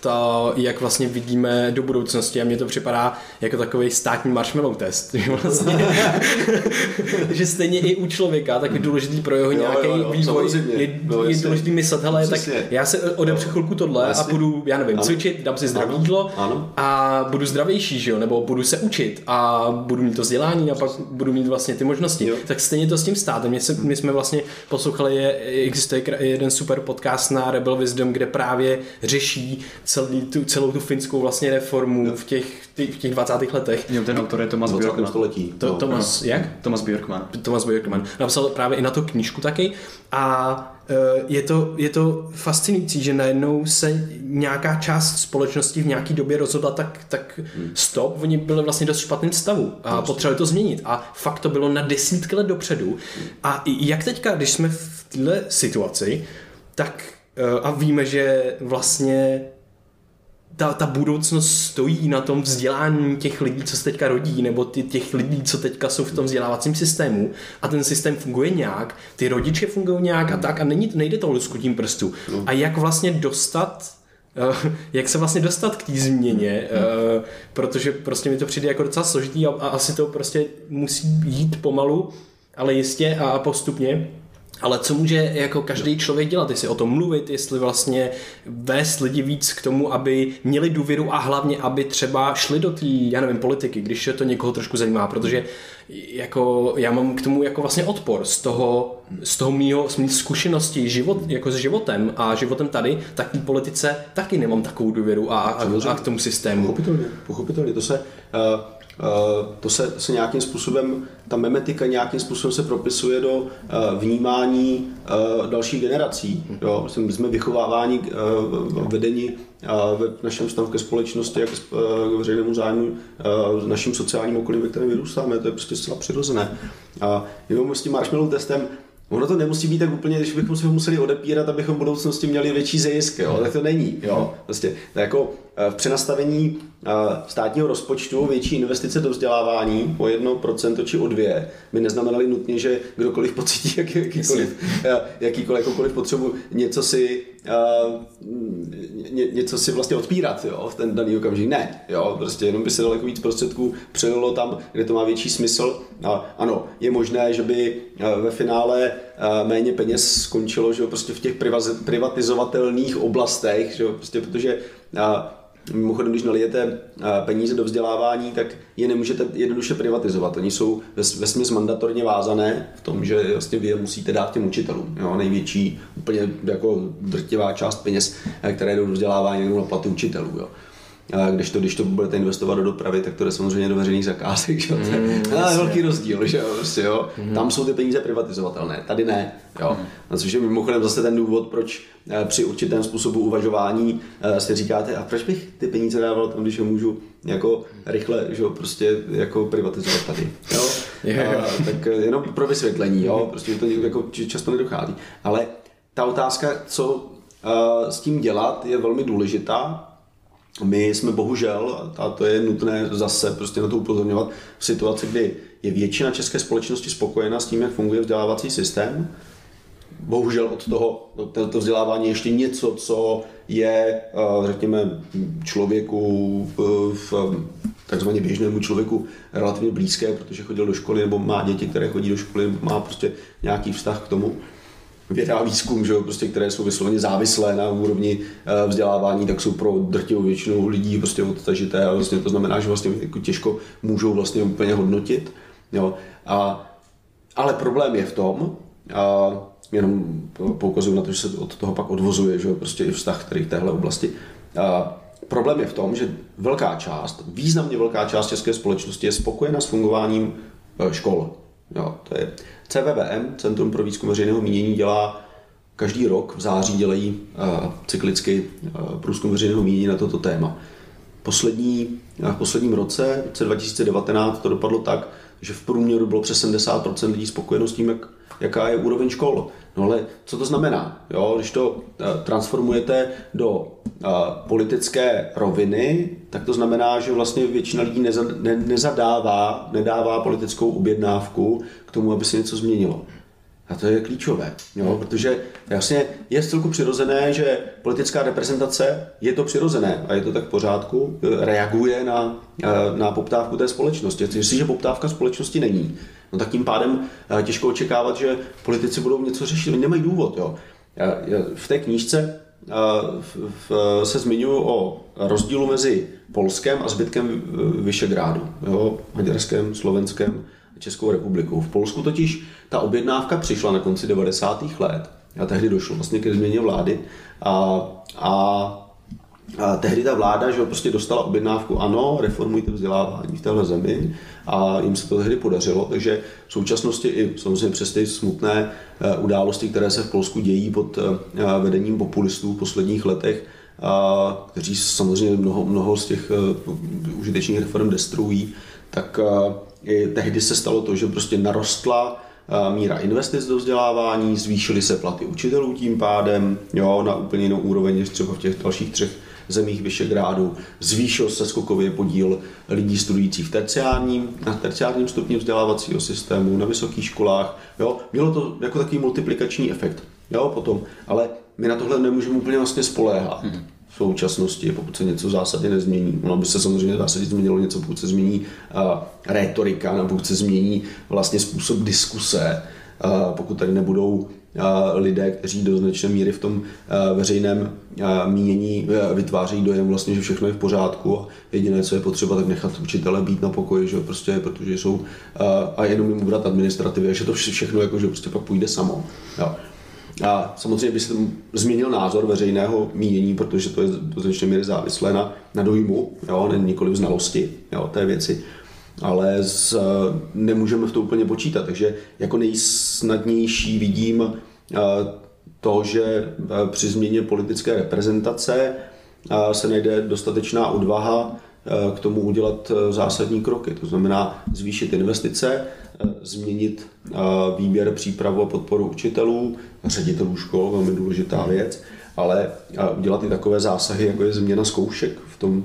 to, jak vlastně vidíme do budoucnosti a mně to připadá jako takový státní marshmallow test, že vlastně, že stejně i u člověka, tak je důležitý pro jeho nějaký vývoj, je, je důležitý myslet, hele, tak já se odepřu chvilku tohle a budu, já nevím, ano. cvičit, dám si zdravé jídlo a budu zdravější, že jo, nebo budu se učit a budu mít to vzdělání a pak budu mít vlastně ty možnosti. Jo. Tak stejně to s tím státem. My, se, my jsme vlastně poslouchali, je, existuje jeden super podcast na Rebel Wisdom, kde právě řeší celý, tu, celou tu finskou vlastně reformu jo. v těch, ty, v těch 20. letech. Jo, ten autor je Thomas Björkman. století. To, no. Thomas, jak? Thomas Björkman. Thomas Björkman. Napsal právě i na to knížku taky a je to, je to fascinující, že najednou se nějaká část společnosti v nějaký době rozhodla tak, tak hmm. stop, oni byli vlastně dost špatným stavu a potřebovali to změnit. A fakt to bylo na desítky let dopředu. A jak teďka, když jsme v této situaci, tak eh, a víme, že vlastně ta, ta budoucnost stojí na tom vzdělání těch lidí, co se teďka rodí, nebo ty, těch lidí, co teďka jsou v tom vzdělávacím systému a ten systém funguje nějak, ty rodiče fungují nějak a tak a není, nejde to luskutím prstu. No. A jak vlastně dostat eh, jak se vlastně dostat k té změně, hmm. protože prostě mi to přijde jako docela složitý a, a asi to prostě musí jít pomalu, ale jistě a postupně. Ale co může jako každý člověk dělat, jestli o tom mluvit, jestli vlastně vést lidi víc k tomu, aby měli důvěru a hlavně, aby třeba šli do té, já nevím, politiky, když to někoho trošku zajímá, protože jako já mám k tomu jako vlastně odpor z toho, z toho mýho, z mý zkušenosti život, jako s životem a životem tady, tak v politice taky nemám takovou důvěru a, a, a k tomu systému. Pochopitelně, pochopitelně. To se, uh, to se, se nějakým způsobem, ta memetika nějakým způsobem se propisuje do uh, vnímání uh, dalších generací. Jo? Jsme vychováváni, vedení v našem vztahu ke společnosti, jak k veřejnému zájmu, naším sociálním okolím, ve kterém vyrůstáme, to je prostě zcela přirozené. A jenom s tím marshmallow testem Ono to nemusí být tak úplně, když bychom si ho museli odepírat, abychom v budoucnosti měli větší zisk, jo? tak to není. Jo? Prostě, to jako v přenastavení státního rozpočtu větší investice do vzdělávání o 1% či o 2 by neznamenaly nutně, že kdokoliv pocítí jakýkoliv, jakýkoliv, jakýkoliv potřebu něco si ně, něco si vlastně odpírat jo, v ten daný okamžik. Ne, jo, prostě jenom by se daleko víc prostředků přelilo tam, kde to má větší smysl. A ano, je možné, že by ve finále méně peněz skončilo že prostě v těch privatizovatelných oblastech, že prostě protože Mimochodem, když nalijete peníze do vzdělávání, tak je nemůžete jednoduše privatizovat. Oni jsou ve směs mandatorně vázané v tom, že vlastně vy je musíte dát těm učitelům. Jo? Největší, úplně jako drtivá část peněz, které jdou do vzdělávání, jdou na platy učitelů. Jo? Když to, když to budete investovat do dopravy, tak to jde samozřejmě do veřejných zakázek. Že? Mm, to je velký rozdíl. Že? Prostě, jo? Mm. Tam jsou ty peníze privatizovatelné, tady ne. Jo? Mm. Což je mimochodem zase ten důvod, proč eh, při určitém způsobu uvažování eh, si říkáte, a proč bych ty peníze dával tam, když je můžu jako rychle že? Prostě jako privatizovat tady. Jo? Yeah. A, tak jenom pro vysvětlení, jo? Prostě to jako často nedochází. Ale ta otázka, co s tím dělat, je velmi důležitá my jsme bohužel, a to je nutné zase prostě na to upozorňovat, v situaci, kdy je většina české společnosti spokojena s tím, jak funguje vzdělávací systém. Bohužel od toho to, to vzdělávání je ještě něco, co je, eh, řekněme, člověku v, v takzvaně běžnému člověku relativně blízké, protože chodil do školy nebo má děti, které chodí do školy, má prostě nějaký vztah k tomu věda a výzkum, že jo, prostě, které jsou vysloveně závislé na úrovni eh, vzdělávání, tak jsou pro drtivou většinu lidí prostě odtažité a vlastně to znamená, že vlastně jako těžko můžou vlastně úplně hodnotit. Jo. A, ale problém je v tom, a jenom poukazuju na to, že se od toho pak odvozuje, že jo, prostě i vztah, který v téhle oblasti. A problém je v tom, že velká část, významně velká část české společnosti je spokojena s fungováním eh, škol. Jo, to je CVVM, Centrum pro výzkum veřejného mínění, dělá každý rok v září dělají uh, cyklicky uh, průzkum veřejného mínění na toto téma. Poslední, v posledním roce, v roce 2019, to dopadlo tak, že v průměru bylo přes 70% lidí spokojeno s tím, jak, jaká je úroveň škol. No ale co to znamená? Jo, když to uh, transformujete do uh, politické roviny, tak to znamená, že vlastně většina lidí neza, ne, nezadává, nedává politickou objednávku k tomu, aby se něco změnilo. A to je klíčové, jo? protože jasně je celku přirozené, že politická reprezentace je to přirozené a je to tak v pořádku, reaguje na, na poptávku té společnosti. Jestliže poptávka společnosti není, no tak tím pádem těžko očekávat, že politici budou něco řešit. Oni nemají důvod. Jo? V té knížce se zmiňuji o rozdílu mezi Polskem a zbytkem Vyšegrádu, jo? Maďarskem, Slovenskem, Českou republikou. V Polsku totiž ta objednávka přišla na konci 90. let a tehdy došlo vlastně ke změně vlády a, a a tehdy ta vláda že prostě dostala objednávku, ano, reformujte vzdělávání v téhle zemi a jim se to tehdy podařilo, takže v současnosti i samozřejmě přes ty smutné eh, události, které se v Polsku dějí pod eh, vedením populistů v posledních letech, a kteří samozřejmě mnoho, mnoho z těch eh, užitečných reform destruují, tak i tehdy se stalo to, že prostě narostla míra investic do vzdělávání, zvýšily se platy učitelů tím pádem jo, na úplně jinou úroveň než třeba v těch dalších třech zemích Vyšegrádu. Zvýšil se skokově podíl lidí studujících v terciárním, na terciárním stupni vzdělávacího systému, na vysokých školách. Jo. Mělo to jako takový multiplikační efekt. Jo, potom. Ale my na tohle nemůžeme úplně vlastně spoléhat. Hmm současnosti, pokud se něco zásadně nezmění. Ono by se samozřejmě zásadně změnilo něco, pokud se změní uh, rétorika, nebo pokud se změní vlastně způsob diskuse, uh, pokud tady nebudou uh, lidé, kteří do značné míry v tom uh, veřejném uh, mínění uh, vytvářejí dojem vlastně, že všechno je v pořádku a jediné, co je potřeba, tak nechat učitele být na pokoji, že prostě, protože jsou uh, a jenom jim ubrat administrativy, že to všechno jako, že prostě pak půjde samo. Jo. A samozřejmě by se změnil názor veřejného mínění, protože to je do značné míry závislé na, na dojmu, jo, nikoli v znalosti jo, té věci. Ale z, nemůžeme v to úplně počítat, takže jako nejsnadnější vidím to, že při změně politické reprezentace se najde dostatečná odvaha k tomu udělat zásadní kroky. To znamená zvýšit investice, změnit výběr, přípravu a podporu učitelů, ředitelů škol, velmi důležitá věc, ale udělat i takové zásahy, jako je změna zkoušek v tom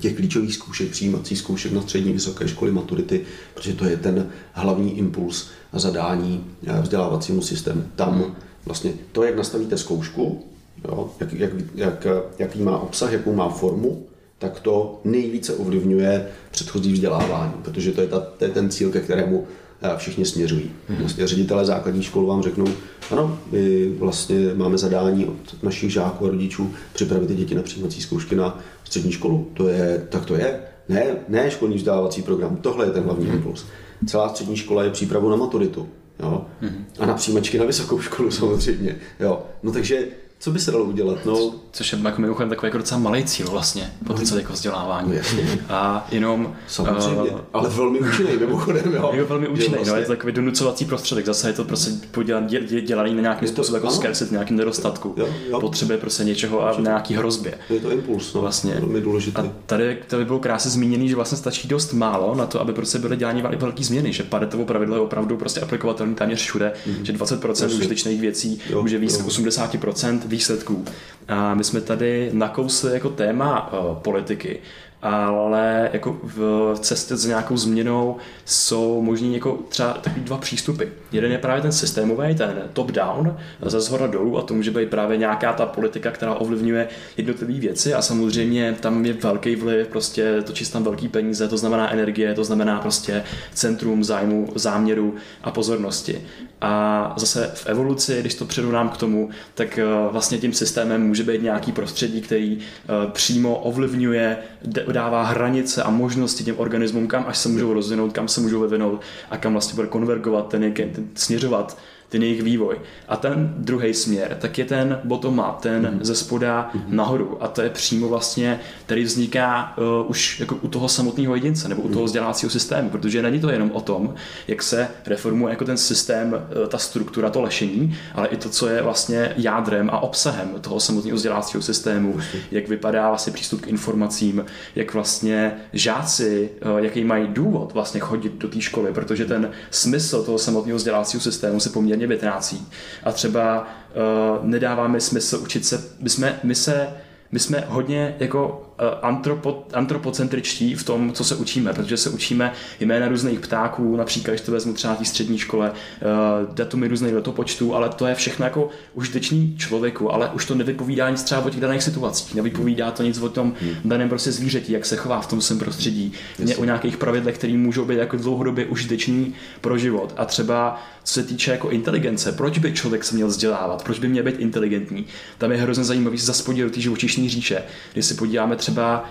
těch klíčových zkoušek, přijímacích zkoušek na střední vysoké školy maturity, protože to je ten hlavní impuls a zadání vzdělávacímu systému. Tam vlastně to, jak nastavíte zkoušku, jo, jak, jak, jak, jaký má obsah, jakou má formu, tak to nejvíce ovlivňuje předchozí vzdělávání, protože to je, ta, to je ten cíl, ke kterému eh, všichni směřují. Vlastně ředitelé základních škol vám řeknou, ano, my vlastně máme zadání od našich žáků a rodičů připravit ty děti na přijímací zkoušky na střední školu. To je, tak to je. Ne, ne školní vzdělávací program, tohle je ten hlavní hmm. impuls. Celá střední škola je přípravou na maturitu. Jo? Hmm. A na přijímačky na vysokou školu samozřejmě. Jo? No takže co by se dalo udělat? No, Což je jako mimochodem takový jako docela malý cíl vlastně, po to celé jako vzdělávání. Jasně. A jenom... Samozřejmě, uh, ale velmi účinný mimochodem, jo. Je velmi účinný, vlastně... no, je to takový donucovací prostředek, zase je to prostě podělat, dě, dě, dělaný na nějaký způsob jako scarcity, nějakým nedostatku, jo, jo. potřebuje prostě něčeho a na nějaký hrozbě. Je to impuls, no, vlastně. velmi důležitý. A tady to by bylo krásně zmíněný, že vlastně stačí dost málo na to, aby prostě byly dělány velké změny, že Paretovo pravidlo je opravdu prostě aplikovatelné téměř všude, mm-hmm. že 20% užitečných věcí jo, může výjít 80% výsledků. A my jsme tady nakousli jako téma uh, politiky, ale jako v cestě s nějakou změnou jsou možný jako třeba takový dva přístupy. Jeden je právě ten systémový, ten top-down, ze zhora dolů a to může být právě nějaká ta politika, která ovlivňuje jednotlivé věci a samozřejmě tam je velký vliv, prostě točí tam velký peníze, to znamená energie, to znamená prostě centrum zájmu, záměru a pozornosti. A zase v evoluci, když to předunám k tomu, tak eh, vlastně tím systémem může být nějaký prostředí, který eh, přímo ovlivňuje, dává hranice a možnosti těm organismům, kam až se můžou rozvinout, kam se můžou vyvinout a kam vlastně bude konvergovat, ten, ten směřovat ten jejich vývoj. A ten druhý směr, tak je ten bottom-up, ten mm-hmm. ze spoda mm-hmm. nahoru. A to je přímo vlastně, který vzniká uh, už jako u toho samotného jedince nebo u toho mhm. vzdělávacího systému, protože není to jenom o tom, jak se reformuje jako ten systém, uh, ta struktura, to lešení, ale i to, co je vlastně jádrem a obsahem toho samotného vzdělávacího systému, mm-hmm. jak vypadá vlastně přístup k informacím, jak vlastně žáci, uh, jaký mají důvod vlastně chodit do té školy, protože ten smysl toho samotného vzdělávacího systému se poměrně poměrně vytrácí. A třeba uh, nedáváme smysl učit se, my jsme, my se my jsme hodně jako antropo, antropocentričtí v tom, co se učíme, protože se učíme jména různých ptáků, například, když to vezmu třeba v té střední škole, eh, datumy různých letopočtů, ale to je všechno jako užitečný člověku, ale už to nevypovídá nic třeba o těch daných situacích, nevypovídá to nic o tom hmm. daném prostě zvířeti, jak se chová v tom svém prostředí, Jasně. o nějakých pravidlech, které můžou být jako dlouhodobě užitečný pro život. A třeba co se týče jako inteligence, proč by člověk se měl vzdělávat, proč by měl být inteligentní, tam je hrozně zajímavý do té živočišní říše, když si podíváme třeba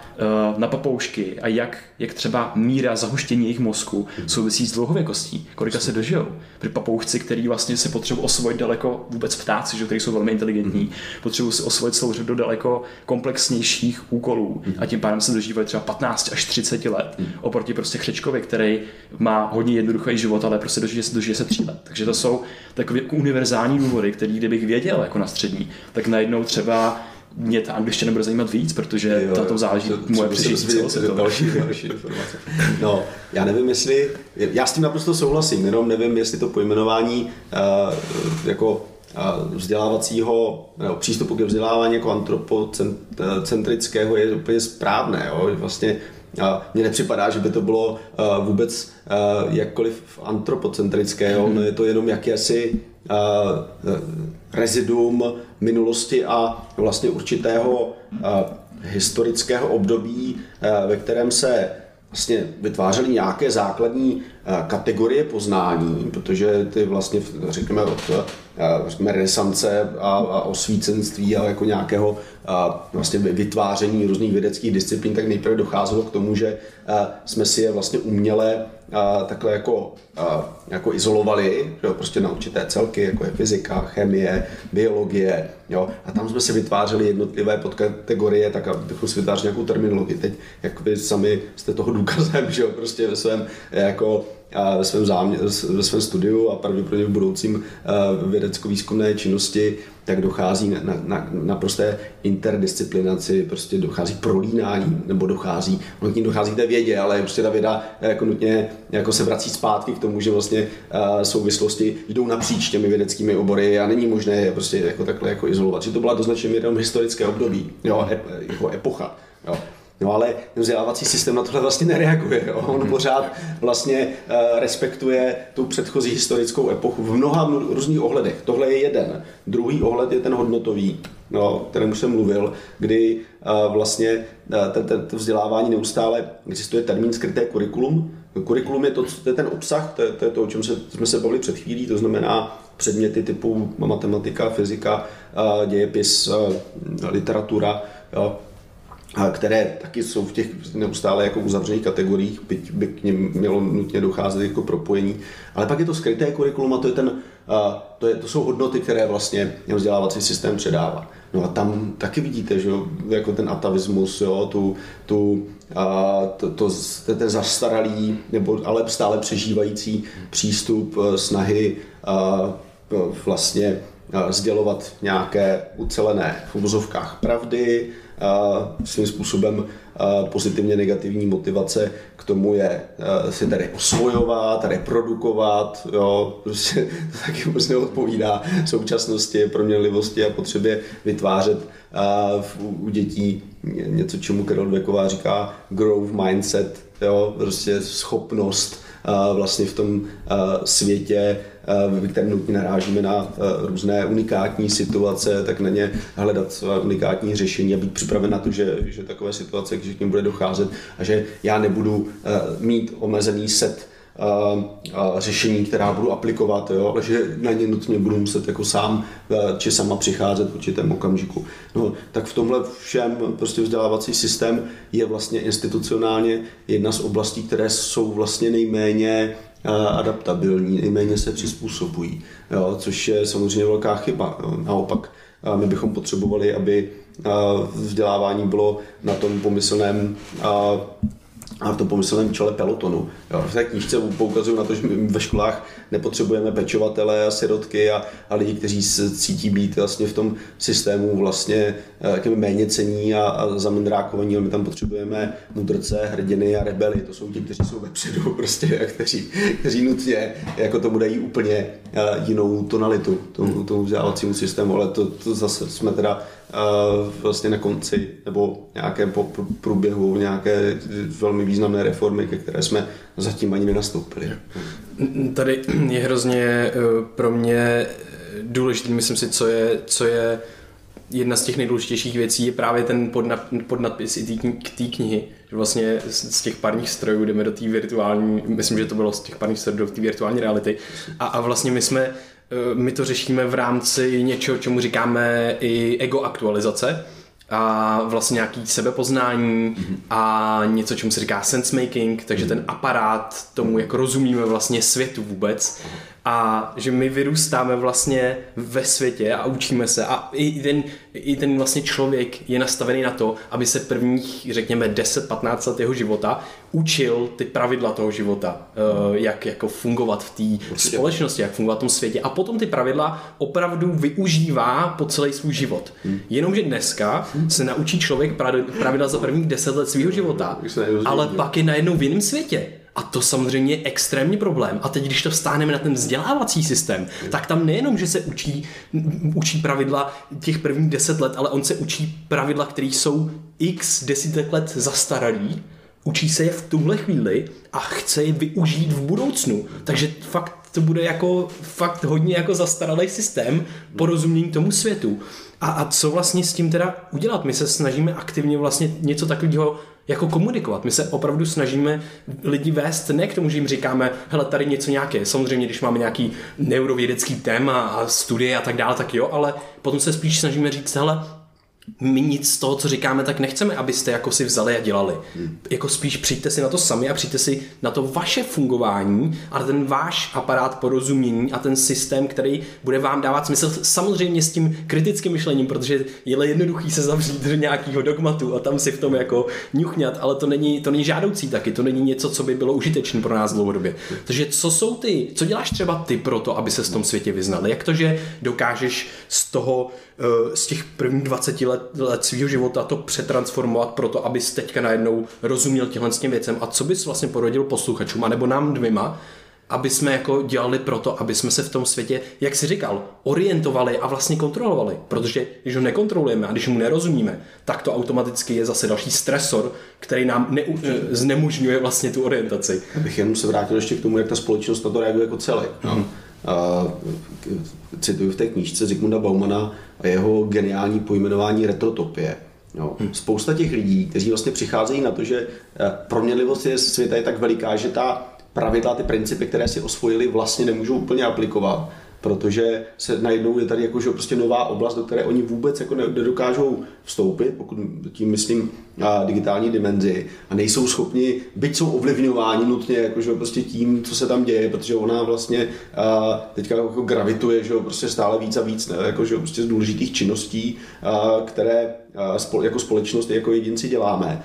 uh, na papoušky a jak, jak třeba míra zahuštění jejich mozku souvisí s dlouhověkostí, kolika se dožijou. Protože papoušci, který vlastně si potřebují osvojit daleko, vůbec ptáci, že, kteří jsou velmi inteligentní, mm. potřebují si osvojit celou řadu daleko komplexnějších úkolů mm. a tím pádem se dožívají třeba 15 až 30 let oproti prostě křečkovi, který má hodně jednoduchý život, ale prostě dožije, dožije se 3 let. Takže to jsou takové univerzální důvody, které kdybych věděl jako na střední, tak najednou třeba mě ta angličtina bude zajímat víc, protože jo, na tom záleží to, moje přežití další, další informace. No, já nevím, jestli, já s tím naprosto souhlasím, jenom nevím, jestli to pojmenování uh, jako uh, vzdělávacího, no, přístupu ke vzdělávání jako antropocentrického je úplně správné. Jo? Vlastně a mně nepřipadá, že by to bylo uh, vůbec uh, jakkoliv antropocentrické, jo? Mm-hmm. no je to jenom jakési reziduum minulosti a vlastně určitého historického období, ve kterém se vlastně vytvářely nějaké základní kategorie poznání, protože ty vlastně, řekněme, od řekněme, renesance a, a osvícenství a jako nějakého a vlastně vytváření různých vědeckých disciplín, tak nejprve docházelo k tomu, že jsme si je vlastně uměle takhle jako, jako izolovali, jo, prostě na určité celky, jako je fyzika, chemie, biologie, jo, a tam jsme si vytvářeli jednotlivé podkategorie, tak abychom si vytvářeli nějakou terminologii. Teď, jak vy sami jste toho důkazem, že jo, prostě ve svém jako ve svém, zámě, ve svém studiu a pravděpodobně v budoucím vědecko-výzkumné činnosti, tak dochází na, na, na prosté interdisciplinaci, prostě dochází k prolínání, nebo dochází, k ní dochází k té vědě, ale prostě ta věda jako nutně jako se vrací zpátky k tomu, že vlastně uh, souvislosti jdou napříč těmi vědeckými obory a není možné je prostě jako takhle jako izolovat. Že to byla do značné historické období, jo, ep, jako epocha. Jo. No ale vzdělávací systém na tohle vlastně nereaguje. Jo? On mhm. pořád vlastně uh, respektuje tu předchozí historickou epochu v mnoha různých ohledech. Tohle je jeden. Druhý ohled je ten hodnotový, no, o kterém jsem mluvil, kdy uh, vlastně ten, ten, to vzdělávání neustále existuje termín skryté kurikulum. Kurikulum je, to, to je ten obsah, to je, to je to, o čem se, jsme se bavili před chvílí, to znamená předměty typu matematika, fyzika, dějepis, literatura, jo, které taky jsou v těch neustále jako uzavřených kategoriích, byť by k ním mělo nutně docházet jako propojení. Ale pak je to skryté kurikulum a to, je ten, to, je, to jsou hodnoty, které vlastně vzdělávací systém předává. No a tam taky vidíte, že jo, jako ten atavismus, jo, tu, tu, a to, to, ten zastaralý, nebo ale stále přežívající přístup e, snahy a, vlastně sdělovat nějaké ucelené v uvozovkách pravdy, svým způsobem pozitivně negativní motivace k tomu je si tady osvojovat, reprodukovat, jo, prostě to taky moc neodpovídá současnosti, proměnlivosti a potřebě vytvářet u dětí něco, čemu Karel Dweková říká growth mindset, jo, prostě schopnost vlastně v tom světě ve kterém nutně narážíme na různé unikátní situace, tak na ně hledat unikátní řešení a být připraven na to, že, že takové situace, že k ním bude docházet a že já nebudu mít omezený set řešení, která budu aplikovat, jo, ale že na ně nutně budu muset jako sám či sama přicházet v určitém okamžiku. No, tak v tomhle všem prostě vzdělávací systém je vlastně institucionálně jedna z oblastí, které jsou vlastně nejméně adaptabilní, nejméně se přizpůsobují, jo, což je samozřejmě velká chyba. Jo. Naopak, my bychom potřebovali, aby vzdělávání bylo na tom pomyslném a v tom pomyslném čele pelotonu. Jo, v té knížce poukazují na to, že my ve školách nepotřebujeme pečovatele a sirotky a, a lidi, kteří se cítí být vlastně v tom systému vlastně eh, méně cení a, a zamendrákovaní, ale my tam potřebujeme mudrce, hrdiny a rebely. To jsou ti, kteří jsou vepředu, prostě, a kteří, kteří nutně jako tomu dají úplně eh, jinou tonalitu tomu, tomu vzdělávacímu systému, ale to, to zase jsme teda vlastně na konci nebo nějakém průběhu nějaké velmi významné reformy, ke které jsme zatím ani nenastoupili. Tady je hrozně eh, pro mě důležitý, myslím si, co je, co je jedna z těch nejdůležitějších věcí je právě ten podnap, podnadpis i té knihy, že vlastně z, z těch parních strojů jdeme do té virtuální, myslím, že to bylo z těch parních strojů do té virtuální reality. A, a vlastně my jsme my to řešíme v rámci něčeho, čemu říkáme i ego aktualizace a vlastně nějaký sebepoznání mm-hmm. a něco, čemu se říká sense making, takže mm-hmm. ten aparát tomu, jak rozumíme vlastně světu vůbec a že my vyrůstáme vlastně ve světě a učíme se a i ten, i ten vlastně člověk je nastavený na to, aby se prvních, řekněme, 10-15 let jeho života učil ty pravidla toho života, eh, jak jako fungovat v té společnosti, jak fungovat v tom světě a potom ty pravidla opravdu využívá po celý svůj život. Hmm. Jenomže dneska se naučí člověk pravidla za prvních 10 let svého života, ale pak je najednou v jiném světě. A to samozřejmě je extrémní problém. A teď, když to vstáhneme na ten vzdělávací systém, tak tam nejenom, že se učí, učí pravidla těch prvních deset let, ale on se učí pravidla, které jsou x desítek let zastaralý, učí se je v tuhle chvíli a chce je využít v budoucnu. Takže fakt to bude jako fakt hodně jako zastaralý systém porozumění tomu světu. A, a co vlastně s tím teda udělat? My se snažíme aktivně vlastně něco takového jako komunikovat. My se opravdu snažíme lidi vést ne k tomu, že jim říkáme, hele, tady něco nějaké. Samozřejmě, když máme nějaký neurovědecký téma a studie a tak dále, tak jo, ale potom se spíš snažíme říct, hele, my nic z toho, co říkáme, tak nechceme, abyste jako si vzali a dělali. Hmm. Jako spíš přijďte si na to sami a přijďte si na to vaše fungování a ten váš aparát porozumění a ten systém, který bude vám dávat smysl samozřejmě s tím kritickým myšlením, protože je jednoduchý se zavřít do nějakého dogmatu a tam si v tom jako ňuchňat, ale to není, to není žádoucí taky, to není něco, co by bylo užitečné pro nás dlouhodobě. Takže co jsou ty, co děláš třeba ty pro to, aby se v tom světě vyznal? Jak to, že dokážeš z toho z těch prvních 20 let, let svého života to přetransformovat proto, abys teďka najednou rozuměl těmhle s těm věcem a co bys vlastně porodil posluchačům, anebo nám dvěma, aby jsme jako dělali proto, aby jsme se v tom světě, jak si říkal, orientovali a vlastně kontrolovali. Protože když ho nekontrolujeme a když mu nerozumíme, tak to automaticky je zase další stresor, který nám ne, eh, znemožňuje vlastně tu orientaci. Abych jenom se vrátil ještě k tomu, jak ta společnost na to reaguje jako celé. No. Mm cituju v té knížce Zygmunda Baumana a jeho geniální pojmenování retrotopie. Jo. Hm. Spousta těch lidí, kteří vlastně přicházejí na to, že eh, proměnlivost je světa je tak veliká, že ta pravidla, ty principy, které si osvojili, vlastně nemůžou úplně aplikovat protože se najednou je tady jako, že prostě nová oblast, do které oni vůbec jako nedokážou vstoupit, pokud tím myslím a digitální dimenzi a nejsou schopni, byť jsou ovlivňováni nutně jako, že prostě tím, co se tam děje, protože ona vlastně teďka jako gravituje že prostě stále víc a víc ne, jako, že prostě z důležitých činností, které jako společnost jako jedinci děláme,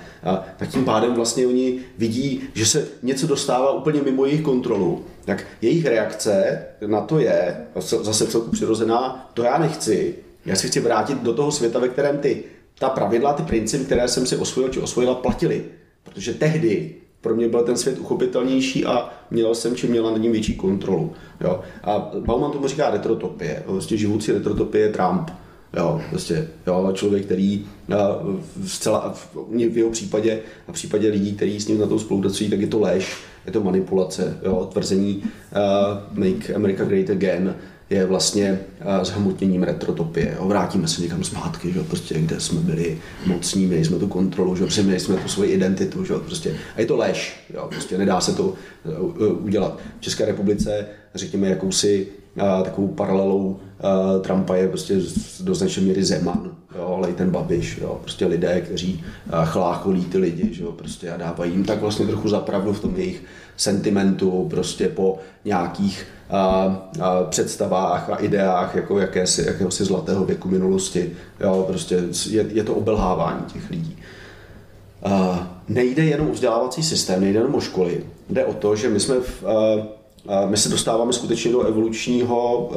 tak tím pádem vlastně oni vidí, že se něco dostává úplně mimo jejich kontrolu tak jejich reakce na to je, zase celku přirozená, to já nechci, já si chci vrátit do toho světa, ve kterém ty, ta pravidla, ty principy, které jsem si osvojil či osvojila, platily. Protože tehdy pro mě byl ten svět uchopitelnější a měl jsem či měla nad ním větší kontrolu. Jo. A Bauman tomu říká retrotopie, vlastně živoucí retrotopie je Trump. Jo, prostě, jo, člověk, který zcela, v jeho případě a v případě lidí, kteří s ním na tom spolupracují, tak je to lež, je to manipulace, jo, tvrzení uh, Make America Great Again je vlastně uh, zhmotněním retrotopie. Jo. Vrátíme se někam zpátky, že, prostě, kde jsme byli mocní, měli jsme tu kontrolu, že, prostě měli jsme tu svoji identitu. Že, prostě. A je to lež, jo, prostě nedá se to uh, udělat. V České republice, řekněme, jakousi takovou paralelou Trumpa je prostě do značné míry Zeman, jo, ale i ten Babiš, jo, prostě lidé, kteří chlácholí ty lidi, že jo, prostě a dávají jim tak vlastně trochu zapravdu v tom jejich sentimentu, prostě po nějakých uh, uh, představách a ideách jako jakési, jakéhosi zlatého věku minulosti, jo, prostě je, je to obelhávání těch lidí. Uh, nejde jenom o vzdělávací systém, nejde jenom o školy, jde o to, že my jsme v, uh, my se dostáváme skutečně do evolučního,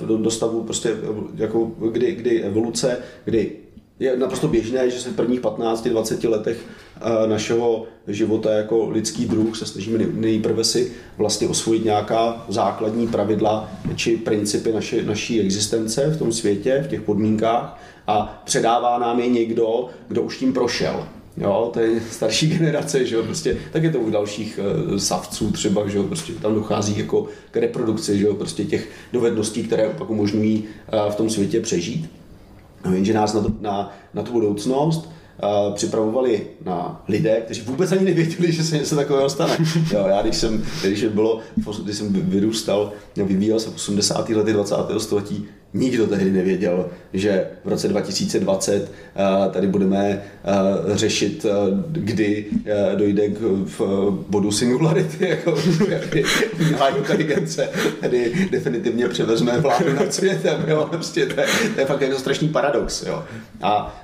eh, do, do stavu prostě jako kdy, kdy evoluce, kdy je naprosto běžné, že se v prvních 15-20 letech eh, našeho života jako lidský druh se snažíme nejprve si vlastně osvojit nějaká základní pravidla či principy naše, naší existence v tom světě, v těch podmínkách a předává nám je někdo, kdo už tím prošel. Jo, to je starší generace, že jo, prostě, tak je to u dalších uh, savců třeba, že jo, prostě tam dochází jako k reprodukci, že jo, prostě těch dovedností, které pak umožňují uh, v tom světě přežít. No, jenže nás na, to, na, na tu budoucnost uh, připravovali na lidé, kteří vůbec ani nevěděli, že se něco takového stane. Jo, já když jsem, když bylo, když jsem vyrůstal, vyvíjel se v 80. letech 20. století, Nikdo tehdy nevěděl, že v roce 2020 eh, tady budeme eh, řešit, eh, kdy dojde k bodu singularity, jako umělá inteligence tedy definitivně převezme vládu nad světem. Jo? Prostě to, je, to je fakt jako strašný paradox. Jo? A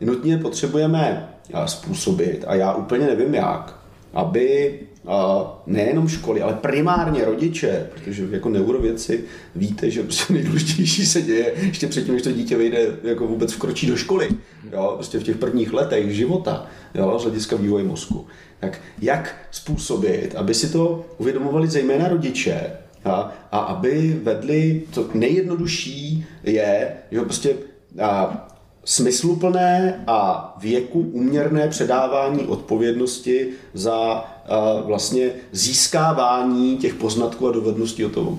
nutně potřebujeme způsobit, a já úplně nevím jak, aby nejenom školy, ale primárně rodiče, protože jako neurovědci víte, že prostě nejdůležitější se děje ještě předtím, než to dítě vyjde, jako vůbec vkročí do školy, jo, prostě v těch prvních letech života, jo, z hlediska vývoje mozku. Tak jak způsobit, aby si to uvědomovali zejména rodiče, a, a aby vedli, to nejjednodušší je, že prostě a, smysluplné a věku uměrné předávání odpovědnosti za vlastně získávání těch poznatků a dovedností od toho,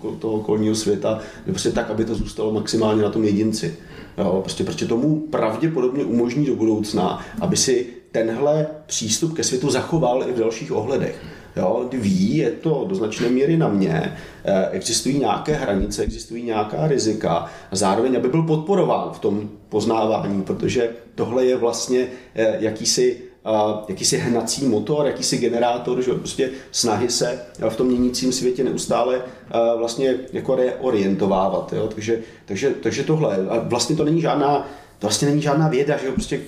od toho okolního světa, prostě tak, aby to zůstalo maximálně na tom jedinci. Jo, prostě, protože tomu pravděpodobně umožní do budoucna, aby si tenhle přístup ke světu zachoval i v dalších ohledech. Jo, ví, je to do značné míry na mě, eh, existují nějaké hranice, existují nějaká rizika a zároveň, aby byl podporován v tom poznávání, protože tohle je vlastně eh, jakýsi jakýsi hnací motor, jakýsi generátor, že prostě snahy se v tom měnícím světě neustále vlastně jako reorientovávat. Jo? Takže, takže, takže tohle. A vlastně to není žádná to vlastně není žádná věda, že jo, prostě,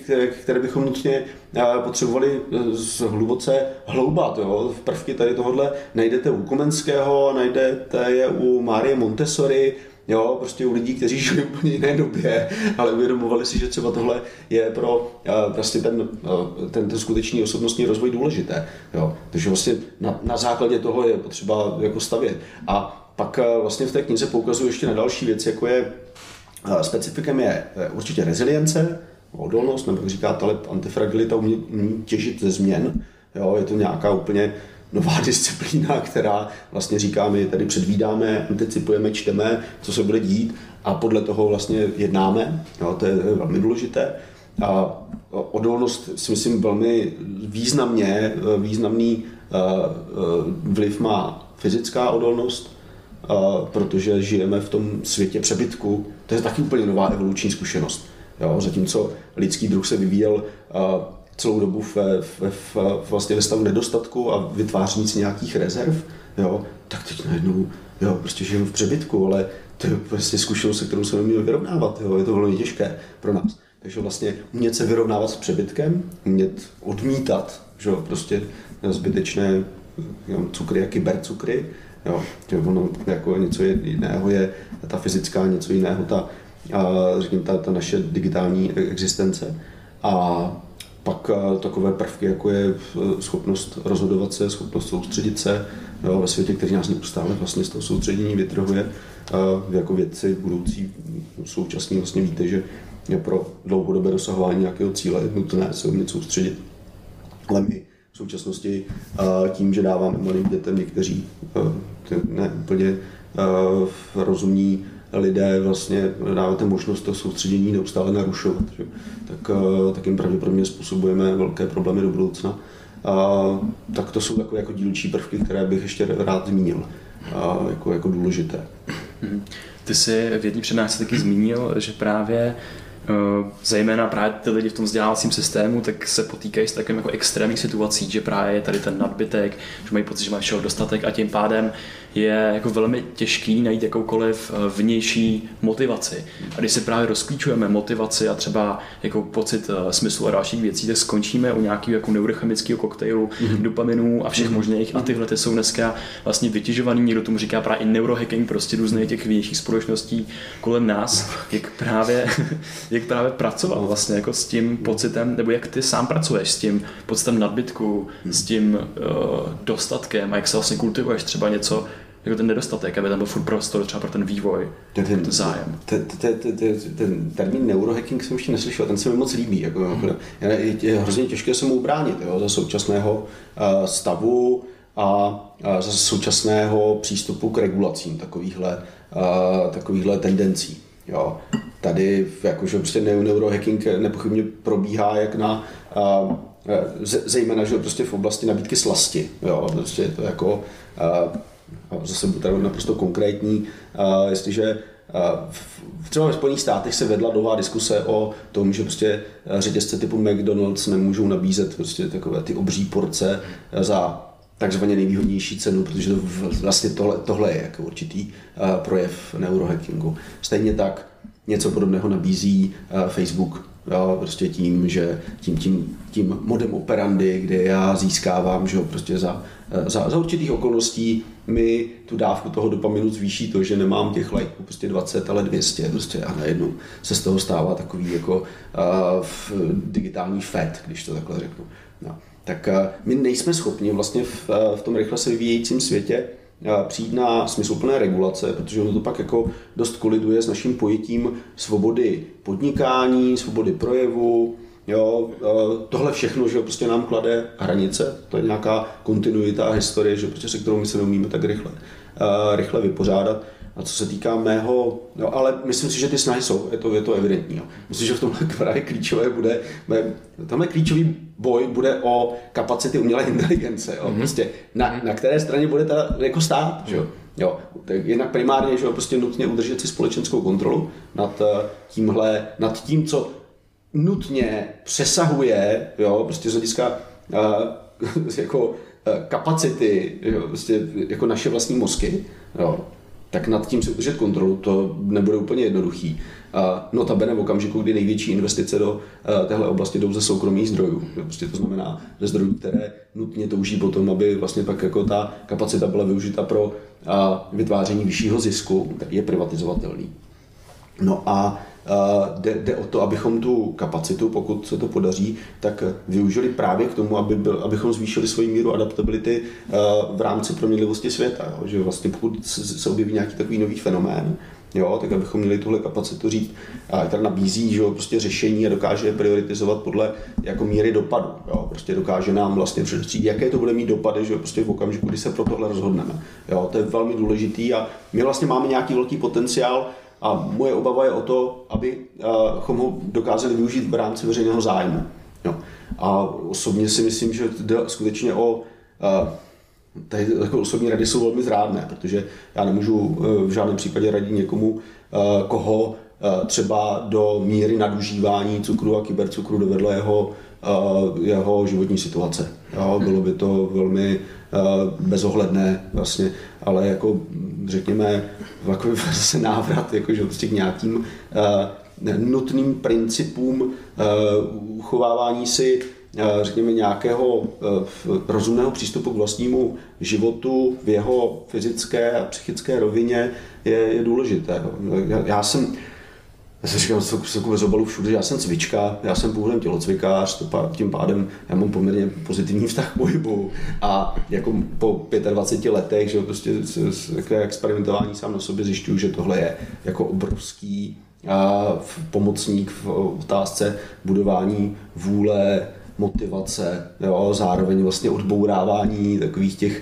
které bychom nutně potřebovali e, hluboce hloubat. Jo. V prvky tady tohohle najdete u Komenského, najdete je u Márie Montessori, jo, prostě u lidí, kteří žili úplně jiné době, ale uvědomovali si, že třeba tohle je pro uh, prostě ten, uh, ten, ten skutečný osobnostní rozvoj důležité. Jo. Takže vlastně na, na základě toho je potřeba jako stavět. A pak uh, vlastně v té knize poukazuju ještě na další věc, jako je specifikem je určitě rezilience, odolnost, nebo jak říká Taleb, antifragilita, umí, umí těžit ze změn. Jo, je to nějaká úplně nová disciplína, která vlastně říká, my tady předvídáme, anticipujeme, čteme, co se bude dít a podle toho vlastně jednáme. Jo, to je velmi důležité. A odolnost si myslím velmi významně, významný eh, eh, vliv má fyzická odolnost, eh, protože žijeme v tom světě přebytku. To je taky úplně nová evoluční zkušenost. Jo, zatímco lidský druh se vyvíjel celou dobu v, v, v, vlastně ve stavu nedostatku a vytváření si nějakých rezerv, jo, tak teď najednou jo, prostě žijeme v přebytku, ale to je prostě zkušenost, se kterou se nemůžeme vyrovnávat. Jo, je to velmi těžké pro nás. Takže vlastně umět se vyrovnávat s přebytkem, umět odmítat že jo, prostě zbytečné jo, cukry a kybercukry, jo, že ono jako něco jiného je ta fyzická, něco jiného ta, a, řekněme, ta, ta naše digitální existence. A pak eh, takové prvky, jako je eh, schopnost rozhodovat se, schopnost soustředit se jo, ve světě, který nás neustále vlastně z toho soustředění vytrhuje. Eh, jako vědci budoucí současní vlastně víte, že pro dlouhodobé dosahování nějakého cíle je nutné se umět soustředit. Ale my v současnosti tím, že dáváme malým dětem někteří ne úplně rozumní lidé vlastně dáváte možnost to soustředění neustále narušovat, že? Tak, eh, tak jim pravděpodobně způsobujeme velké problémy do budoucna. A, tak to jsou takové jako dílčí prvky, které bych ještě rád zmínil a, jako, jako důležité. Mhm. Ty jsi v jedné přednášce taky zmínil, že právě Eh, zejména právě ty lidi v tom vzdělávacím systému, tak se potýkají s takovým jako extrémní situací, že právě je tady ten nadbytek, že mají pocit, že mají všeho dostatek a tím pádem je jako velmi těžký najít jakoukoliv eh, vnější motivaci. A když si právě rozklíčujeme motivaci a třeba jako pocit eh, smyslu a dalších věcí, tak skončíme u nějakého jako neurochemického koktejlu mm-hmm. dopaminů a všech mm-hmm. možných. A tyhle ty jsou dneska vlastně vytěžovaný, někdo tomu říká právě i neurohacking, prostě různých těch vnějších společností kolem nás, jak právě jak právě pracovat vlastně jako s tím pocitem, nebo jak ty sám pracuješ s tím pocitem nadbytku, s tím uh, dostatkem a jak se vlastně kultivuješ třeba něco, jako ten nedostatek, aby tam byl furt prostor třeba pro ten vývoj, ten, ten, ten zájem. Ten, ten, ten, ten termín neurohacking jsem ještě neslyšel, ten se mi moc líbí. Jako, hmm. je, je hrozně těžké se mu ubránit jo, za současného uh, stavu a uh, za současného přístupu k regulacím takovýchhle, uh, takovýchhle tendencí. Jo. Tady jakože prostě neurohacking nepochybně probíhá jak na uh, zejména že prostě v oblasti nabídky slasti. Jo. Prostě je to jako uh, zase bude naprosto konkrétní, jestliže v třeba ve Spojených státech se vedla dlouhá diskuse o tom, že prostě řetězce typu McDonald's nemůžou nabízet prostě takové ty obří porce za takzvaně nejvýhodnější cenu, protože to vlastně tohle, tohle je jako určitý projev neurohackingu. Stejně tak něco podobného nabízí Facebook jo, prostě tím, že tím, tím, tím modem operandy, kde já získávám, že jo, prostě za, za, za určitých okolností mi tu dávku toho dopaminu zvýší to, že nemám těch lajků prostě 20, ale 200 prostě a najednou se z toho stává takový jako uh, digitální fat, když to takhle řeknu. No tak eh, my nejsme schopni vlastně v, eh, v tom rychle se vyvíjejícím světě přijít na smysluplné regulace, protože ono to pak jako dost koliduje s naším pojetím svobody podnikání, svobody projevu, Jo, tohle všechno, že prostě nám klade hranice, to je nějaká kontinuita a historie, že prostě se kterou my se neumíme tak rychle, rychle vypořádat. A co se týká mého, no ale myslím si, že ty snahy jsou, je to, je to evidentní. Jo. Myslím, že v tomhle právě klíčové bude, tamhle klíčový boj bude o kapacity umělé inteligence, jo. Mm-hmm. Prostě na, na které straně bude ta jako stát, že jo. Jo, tak jednak primárně, že jo, prostě nutně udržet si společenskou kontrolu nad eh, tímhle, nad tím, co nutně přesahuje, jo, prostě z hlediska uh, jako uh, kapacity, jo, prostě jako naše vlastní mozky, jo, tak nad tím si udržet kontrolu, to nebude úplně jednoduchý. Uh, bene v okamžiku, kdy největší investice do uh, téhle oblasti jdou ze soukromých zdrojů. Prostě to znamená ze zdrojů, které nutně touží potom, aby vlastně pak jako ta kapacita byla využita pro uh, vytváření vyššího zisku, který je privatizovatelný. No a Jde, jde o to, abychom tu kapacitu, pokud se to podaří, tak využili právě k tomu, aby byl, abychom zvýšili svoji míru adaptability v rámci proměnlivosti světa. Jo? Že vlastně pokud se objeví nějaký takový nový fenomén, jo, tak abychom měli tuhle kapacitu říct, a která nabízí že jo, prostě řešení a dokáže je prioritizovat podle jako míry dopadu. Jo, prostě dokáže nám vlastně předstřít, jaké to bude mít dopady že jo, prostě v okamžiku, kdy se pro tohle rozhodneme. Jo, to je velmi důležitý a my vlastně máme nějaký velký potenciál a moje obava je o to, abychom ho dokázali využít v rámci veřejného zájmu. Jo. A osobně si myslím, že jde skutečně o tady jako osobní rady jsou velmi zrádné, protože já nemůžu v žádném případě radit někomu, koho třeba do míry nadužívání cukru a kybercukru dovedla jeho, jeho životní situace. Jo, bylo by to velmi bezohledné vlastně, ale jako řekněme takový zase návrat jako, že prostě k nějakým nutným principům uchovávání si řekněme, nějakého rozumného přístupu k vlastnímu životu v jeho fyzické a psychické rovině je, je důležité. Já jsem já jsem říkal, co se bez obalu všude, já jsem cvička, já jsem původem tělocvikář, tím pádem já mám poměrně pozitivní vztah k pohybu a jako po 25 letech, že prostě takové experimentování sám na sobě zjišťuju, že tohle je jako obrovský a, pomocník v otázce budování vůle, motivace, jo, zároveň vlastně odbourávání takových těch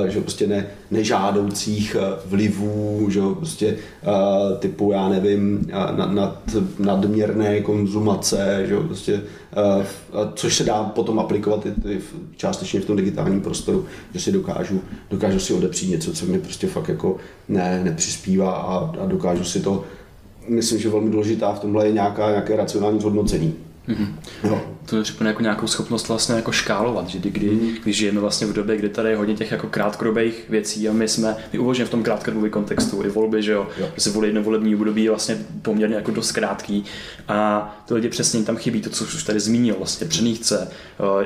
uh, že prostě ne, nežádoucích uh, vlivů, že prostě uh, typu, já nevím, nad, nad, nadměrné konzumace, že prostě, což se dá potom aplikovat i, i částečně v tom digitálním prostoru, že si dokážu, dokážu si odepřít něco, co mě prostě fakt jako ne, nepřispívá a, a dokážu si to myslím, že velmi důležitá v tomhle je nějaká, nějaké racionální zhodnocení. Mm-hmm. No. To je připomíná jako nějakou schopnost vlastně jako škálovat, že kdy, mm. když žijeme vlastně v době, kdy tady je hodně těch jako krátkodobých věcí a my jsme, my uvažujeme v tom krátkodobém kontextu, i volby, že jo, jo. že volí jedno volební období je vlastně poměrně jako dost krátký a to lidi přesně tam chybí to, co už tady zmínil, vlastně přenýchce,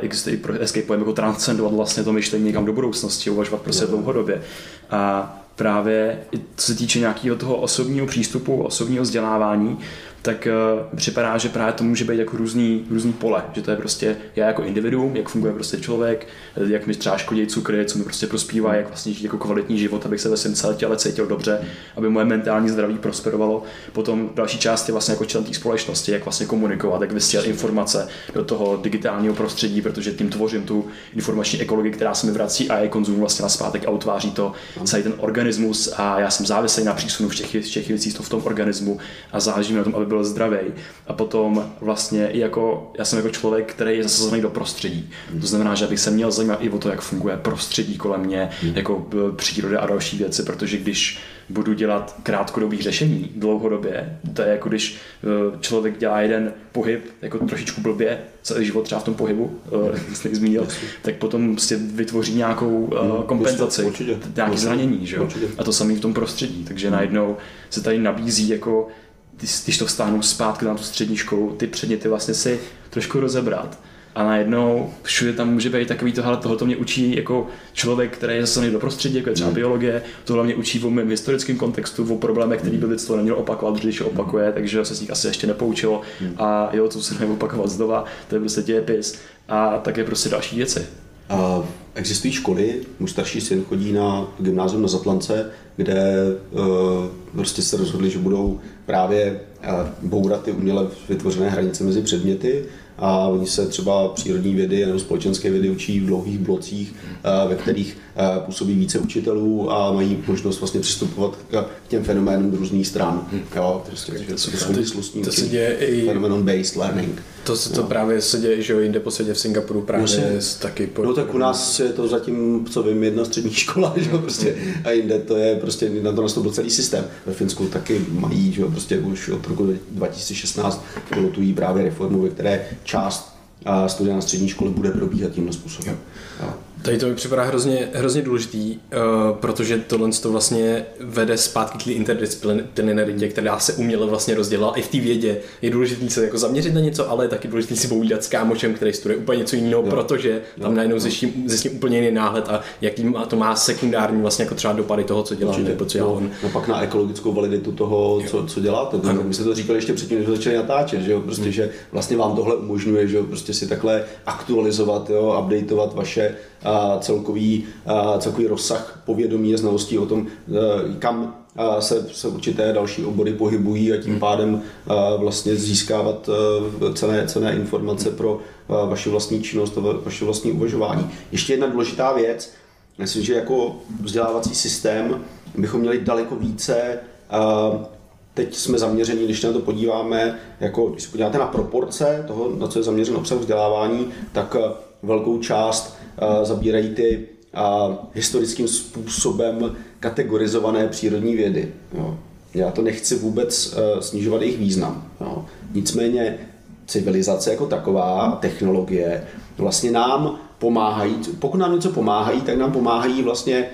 existuje pro escape pojem jako transcendovat vlastně to myšlení někam do budoucnosti, uvažovat prostě dlouhodobě. A právě co se týče nějakého toho osobního přístupu, osobního vzdělávání, tak uh, připadá, že právě to může být jako různý, různý pole, že to je prostě já jako individuum, jak funguje prostě člověk, jak mi třeba škodí cukry, co mi prostě prospívá, jak vlastně žít jako kvalitní život, abych se ve celé těle cítil dobře, aby moje mentální zdraví prosperovalo. Potom další část je vlastně jako člen té společnosti, jak vlastně komunikovat, jak vysílat informace do toho digitálního prostředí, protože tím tvořím tu informační ekologii, která se mi vrací a je konzum vlastně na zpátek a utváří to celý ten organismus a já jsem závislý na přísunu všech, všech věcí v tom organismu a záleží na tom, aby byl zdravý. A potom vlastně i jako, já jsem jako člověk, který je zasazený do prostředí. To znamená, že bych se měl zajímat i o to, jak funguje prostředí kolem mě, mm. jako e, příroda a další věci, protože když budu dělat krátkodobých řešení dlouhodobě, to je jako když e, člověk dělá jeden pohyb jako trošičku blbě, celý život třeba v tom pohybu, e, jste zmínil, tak potom si vytvoří nějakou kompenzaci, určitě, nějaké zranění, že jo? A to samé v tom prostředí, takže najednou se tady nabízí jako když to vstáhnu zpátky na tu střední školu, ty předměty vlastně si trošku rozebrat. A najednou všude tam může být takový tohle, tohle to mě učí jako člověk, který je zasazený do prostředí, jako je třeba mm. biologie, tohle mě učí o mém historickém kontextu, o problémech, který by lidstvo nemělo opakovat, když je opakuje, takže se z nich asi ještě nepoučilo. Mm. A jo, to se neopakovat znova, to je prostě dějepis a také prostě další věci. Existují školy, můj starší syn chodí na gymnázium na Zatlance, kde uh, prostě se rozhodli, že budou právě bourat ty uměle vytvořené hranice mezi předměty a oni se třeba přírodní vědy nebo společenské vědy učí v dlouhých blocích, ve kterých působí více učitelů a mají možnost vlastně přistupovat k těm fenoménům z různých stran. Jo, prostě, to, to, to se děje i... Phenomenon-based learning. To, to no. právě se děje, že jo, jinde po světě v Singapuru právě no, taky. Po... No tak u nás je to zatím, co vím, jedna střední škola, že jo, prostě, a jinde to je prostě, na to nastoupil celý systém. Ve Finsku taky mají, že jo, prostě už od roku 2016 pilotují právě reformu, ve které část studia na střední škole bude probíhat tímhle způsobem. Jo. Tady to mi připadá hrozně, hrozně důležitý, uh, protože tohle to vlastně vede zpátky k interdisciplinaritě, která se uměle vlastně rozdělila i v té vědě. Je důležité se jako zaměřit na něco, ale je taky důležité si povídat s kámošem, který studuje úplně něco jiného, jo. protože tam jo. najednou zjistím, zjistím úplně jiný náhled a jaký má, to má sekundární vlastně jako třeba dopady toho, co dělá, nebo co dělá no, on. No pak na ekologickou validitu toho, co, co děláte. To, my jsme to říkali ještě předtím, než začali natáčet, že jo? Prostě, hmm. že vlastně vám tohle umožňuje, že jo? Prostě si takhle aktualizovat, jo? updateovat vaše celkový, celkový rozsah povědomí a znalostí o tom, e, kam se, se určité další obory pohybují a tím hmm. pádem vlastně získávat e, cené, cené informace pro vaši vlastní činnost a vaše vlastní uvažování. Ještě jedna důležitá věc, myslím, že jako vzdělávací systém bychom měli daleko více Teď jsme zaměřeni, když na to podíváme, jako když se podíváte na proporce toho, na co je zaměřen obsah vzdělávání, tak velkou část zabírají ty historickým způsobem kategorizované přírodní vědy. Jo. Já to nechci vůbec e, snižovat jejich význam. Jo. Nicméně civilizace jako taková, technologie, vlastně nám pomáhají, pokud nám něco pomáhají, tak nám pomáhají vlastně e,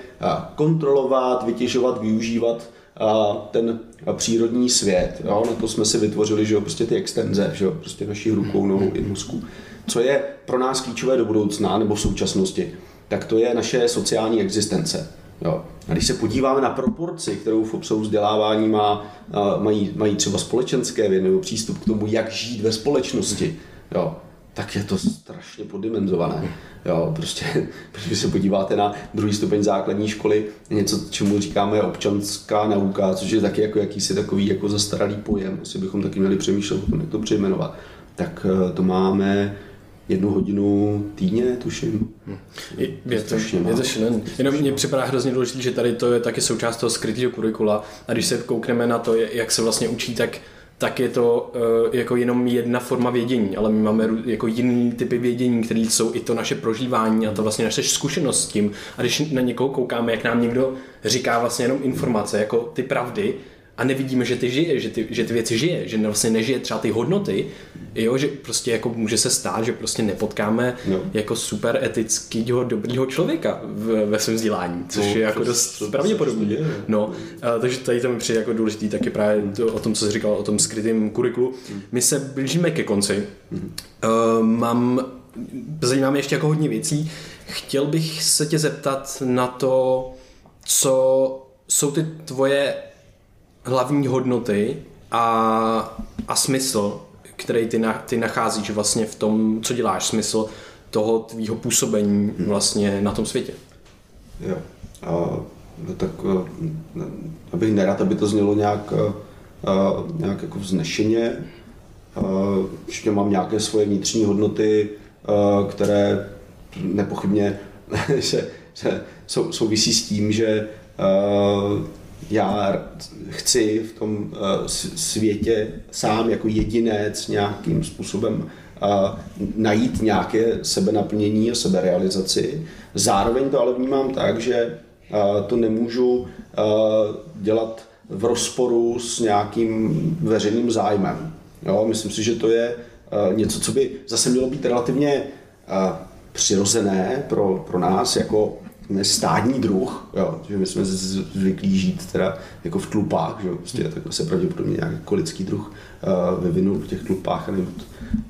kontrolovat, vytěžovat, využívat e, ten přírodní svět. Jo? Na to jsme si vytvořili že jo, prostě ty extenze, že jo? prostě naší rukou, nohou i mozku co je pro nás klíčové do budoucna nebo v současnosti, tak to je naše sociální existence. Jo. A když se podíváme na proporci, kterou v obsahu vzdělávání má, mají, mají třeba společenské vědy nebo přístup k tomu, jak žít ve společnosti, jo, tak je to strašně poddimenzované. Jo, prostě, když se podíváte na druhý stupeň základní školy, něco, čemu říkáme občanská nauka, což je taky jako jakýsi takový jako zastaralý pojem, asi bychom taky měli přemýšlet jak to přejmenovat. Tak e, to máme jednu hodinu týdně, tuším. Je, je, to, je to šílen. Jenom mě připadá hrozně důležité, že tady to je taky součást toho skrytého kurikula a když se koukneme na to, jak se vlastně učí, tak tak je to uh, jako jenom jedna forma vědění, ale my máme jako jiný typy vědění, které jsou i to naše prožívání a to vlastně naše zkušenost s tím. A když na někoho koukáme, jak nám někdo říká vlastně jenom informace, jako ty pravdy, a nevidíme, že ty žije, že ty, že ty věci žije, že vlastně nežije třeba ty hodnoty, jo, že prostě jako může se stát, že prostě nepotkáme no. jako super etického dobrýho člověka v, ve svém vzdělání, což no, je jako dost pravděpodobné. No, a, takže tady to mi přijde jako důležitý taky právě to, o tom, co jsi říkal, o tom skrytém kurikulu. My se blížíme ke konci. Uh, mám, zajímá mě ještě jako hodně věcí. Chtěl bych se tě zeptat na to, co jsou ty tvoje hlavní hodnoty a, a smysl, který ty, na, ty nacházíš vlastně v tom, co děláš, smysl toho tvýho působení hmm. vlastně na tom světě. Jo. A, no tak abych nerad, aby to znělo nějak, a, nějak jako vznešeně. Určitě mám nějaké svoje vnitřní hodnoty, a, které nepochybně se, se sou, souvisí s tím, že a, já chci v tom eh, světě sám jako jedinec nějakým způsobem eh, najít nějaké sebenaplnění a seberealizaci. Zároveň to ale vnímám tak, že eh, to nemůžu dělat v rozporu s nějakým veřejným zájmem. Jo, myslím si, že to je něco, co by zase mělo být relativně přirozené pro, pro nás jako stádní druh, jo, že my jsme zvyklí žít teda jako v tlupách, že prostě takhle se pravděpodobně nějaký jako lidský druh uh, vyvinul v těch tlupách, nevím,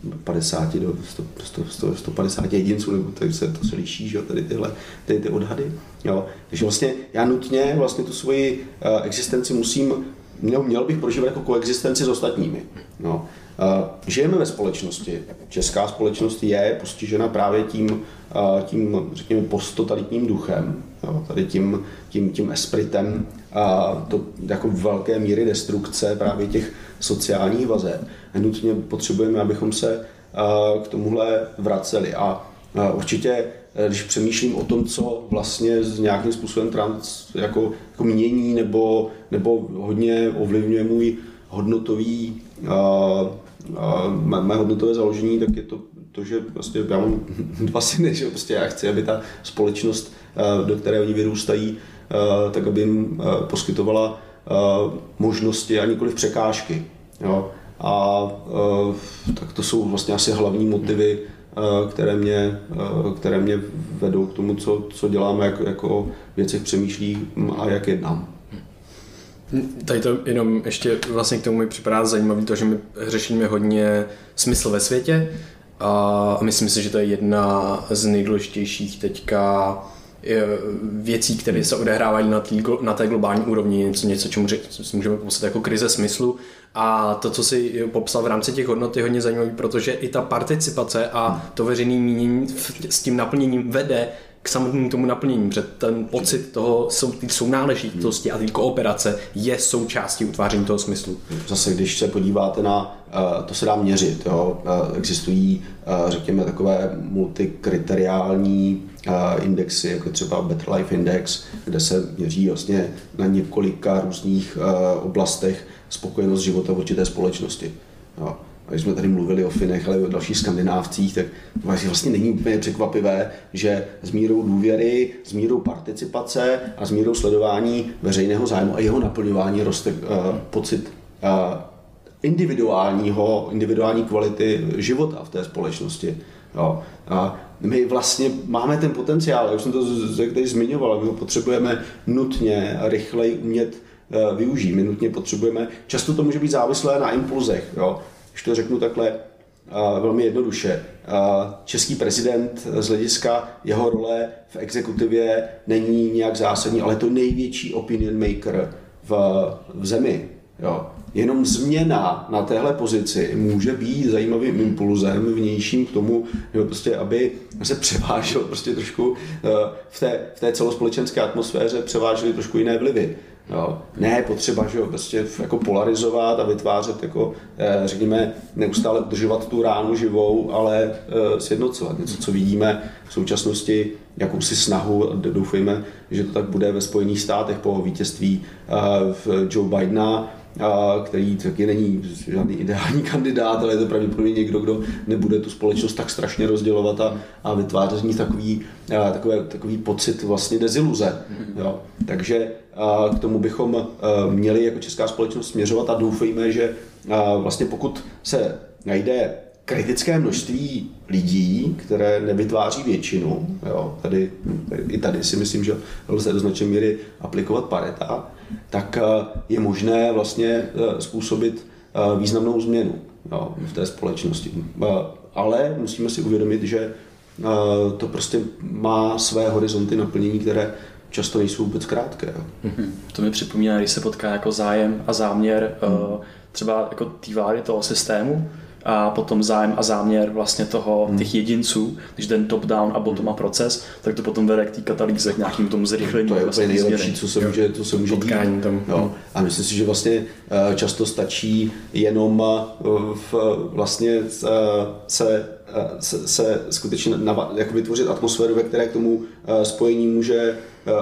od 50 do 100, 100, 100, 150 jedinců, nebo tak se, to se liší, že jo, tady tyhle tady ty odhady, jo. Takže vlastně já nutně vlastně tu svoji uh, existenci musím, měl, měl bych prožívat jako koexistenci s ostatními, no. Uh, žijeme ve společnosti. Česká společnost je postižena právě tím, tím, řekněme, posttotalitním duchem, jo, tady tím, tím, tím espritem a to jako velké míry destrukce právě těch sociální vazeb. Nutně potřebujeme, abychom se k tomuhle vraceli. A určitě, když přemýšlím o tom, co vlastně s nějakým způsobem trans jako, jako mění nebo, nebo hodně ovlivňuje můj hodnotový, mé hodnotové založení, tak je to to, že prostě já mám dva syny, že prostě já chci, aby ta společnost, do které oni vyrůstají, tak aby jim poskytovala možnosti a nikoli překážky. Jo. A tak to jsou vlastně asi hlavní motivy, které mě, které mě vedou k tomu, co, co děláme, jak, jako věcech přemýšlím a jak jednám. Tady to jenom ještě vlastně k tomu mi připadá zajímavé to, že my řešíme hodně smysl ve světě a myslím si, že to je jedna z nejdůležitějších teďka věcí, které se odehrávají na, tý, na té globální úrovni, něco, něco čemu můžeme popsat jako krize smyslu. A to, co si popsal v rámci těch hodnot, je hodně zajímavé, protože i ta participace a to veřejné mínění s tím naplněním vede k samotnému tomu naplnění, protože ten pocit toho jsou, ty sounáležitosti a ty kooperace je součástí utváření toho smyslu. Zase, když se podíváte na, eh, to se dá měřit, jo? Eh, existují, eh, řekněme, takové multikriteriální indexy, jako třeba Better Life Index, kde se měří vlastně na několika různých oblastech spokojenost života v určité společnosti. Jo když jsme tady mluvili o Finech, ale i o dalších skandinávcích, tak vlastně není úplně překvapivé, že s mírou důvěry, s mírou participace a s mírou sledování veřejného zájmu a jeho naplňování roste uh, pocit uh, individuálního, individuální kvality života v té společnosti. Jo. A my vlastně máme ten potenciál, jak jsem to tady zmiňoval, my ho potřebujeme nutně, rychleji umět uh, využít. My nutně potřebujeme, často to může být závislé na impulzech. Jo když to řeknu takhle velmi jednoduše. Český prezident z hlediska jeho role v exekutivě není nějak zásadní, ale to největší opinion maker v, v zemi. Jo. Jenom změna na téhle pozici může být zajímavým impulzem vnějším k tomu, jo, prostě, aby se převážel prostě trošku v té, v té celospolečenské atmosféře převážely trošku jiné vlivy. Jo. Ne potřeba, že jo, prostě jako polarizovat a vytvářet, jako, eh, řekněme, neustále udržovat tu ránu živou, ale eh, sjednocovat. Něco, co vidíme v současnosti, jakousi snahu, doufejme, že to tak bude ve Spojených státech po vítězství eh, Joe Bidena, který taky není žádný ideální kandidát, ale je to pravděpodobně někdo, kdo nebude tu společnost tak strašně rozdělovat a, a vytvářet z ní takový, takový, takový pocit vlastně deziluze. Jo. Takže k tomu bychom měli jako česká společnost směřovat a doufejme, že vlastně pokud se najde kritické množství lidí, které nevytváří většinu, jo, tady, i tady si myslím, že lze do značné míry aplikovat pareta, tak je možné vlastně způsobit významnou změnu jo, v té společnosti. Ale musíme si uvědomit, že to prostě má své horizonty naplnění, které často nejsou vůbec krátké. Mm-hmm. To mi připomíná, když se potká jako zájem a záměr mm. třeba jako té vlády toho systému, a potom zájem a záměr vlastně toho, hmm. těch jedinců, když ten top-down a bottom-up proces, tak to potom vede k té katalýze, k nějakým tomu zrychlení. To je vlastně nejlepší, co se může, co se může dít. Tam. Jo. A myslím si, že vlastně eh, často stačí jenom eh, v, vlastně se se, se skutečně nava, jako vytvořit atmosféru, ve které k tomu spojení může,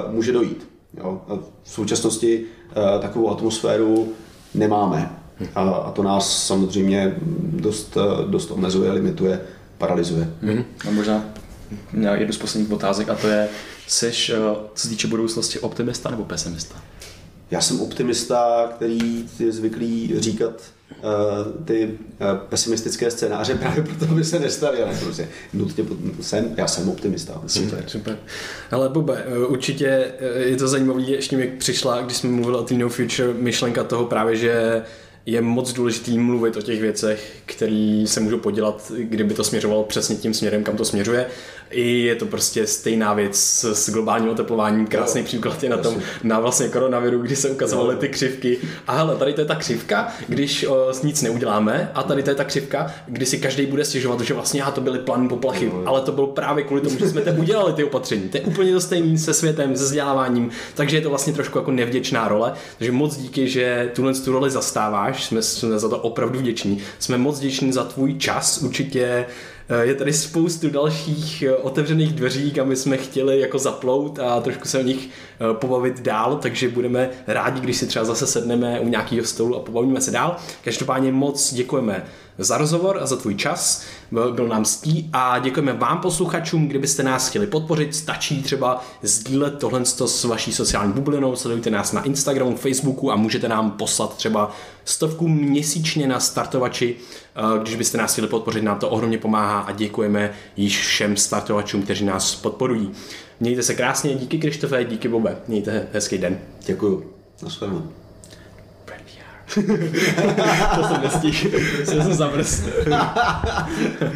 může dojít. Jo? A v současnosti takovou atmosféru nemáme. A, a to nás samozřejmě dost, dost omezuje, limituje, paralyzuje. Mm. A možná jednu z posledních otázek a to je, jsi, co se týče budoucnosti, optimista nebo pesimista? Já jsem optimista, který je zvyklý říkat uh, ty uh, pesimistické scénáře právě proto, aby se nestaly, ale prostě nutně jsem, já jsem optimista. Super, super. Ale Bube, eh, určitě je to zajímavé, ještě mi přišla, když jsme mluvili o té No Future, myšlenka toho právě, že je moc důležitý mluvit o těch věcech, které se můžou podělat, kdyby to směřovalo přesně tím směrem, kam to směřuje. I je to prostě stejná věc s, s globálním oteplováním. Krásný jo, příklad je na tom, na vlastně koronaviru, kdy se ukazovaly ty křivky. A hele, tady to je ta křivka, když o, s nic neuděláme, a tady to je ta křivka, kdy si každý bude stěžovat, že vlastně já to byly plány poplachy, ale to bylo právě kvůli tomu, že jsme to udělali ty opatření. To je úplně to stejné se světem, se vzděláváním, takže je to vlastně trošku jako nevděčná role. Takže moc díky, že tuhle tu roli zastáváš jsme, jsme za to opravdu vděční. Jsme moc vděční za tvůj čas, určitě je tady spoustu dalších eh, otevřených dveří, kam jsme chtěli jako zaplout a trošku se o nich eh, pobavit dál, takže budeme rádi, když si třeba zase sedneme u nějakého stolu a pobavíme se dál. Každopádně moc děkujeme za rozhovor a za tvůj čas, byl, nám stí a děkujeme vám posluchačům, kdybyste nás chtěli podpořit, stačí třeba sdílet tohle s vaší sociální bublinou, sledujte nás na Instagramu, Facebooku a můžete nám poslat třeba stovku měsíčně na startovači, když byste nás chtěli podpořit, nám to ohromně pomáhá a děkujeme již všem startovačům, kteří nás podporují. Mějte se krásně, díky Krištofe, díky Bobe, mějte hezký den. Děkuju, nashledanou. To jsem nestihl, jsem zavrst.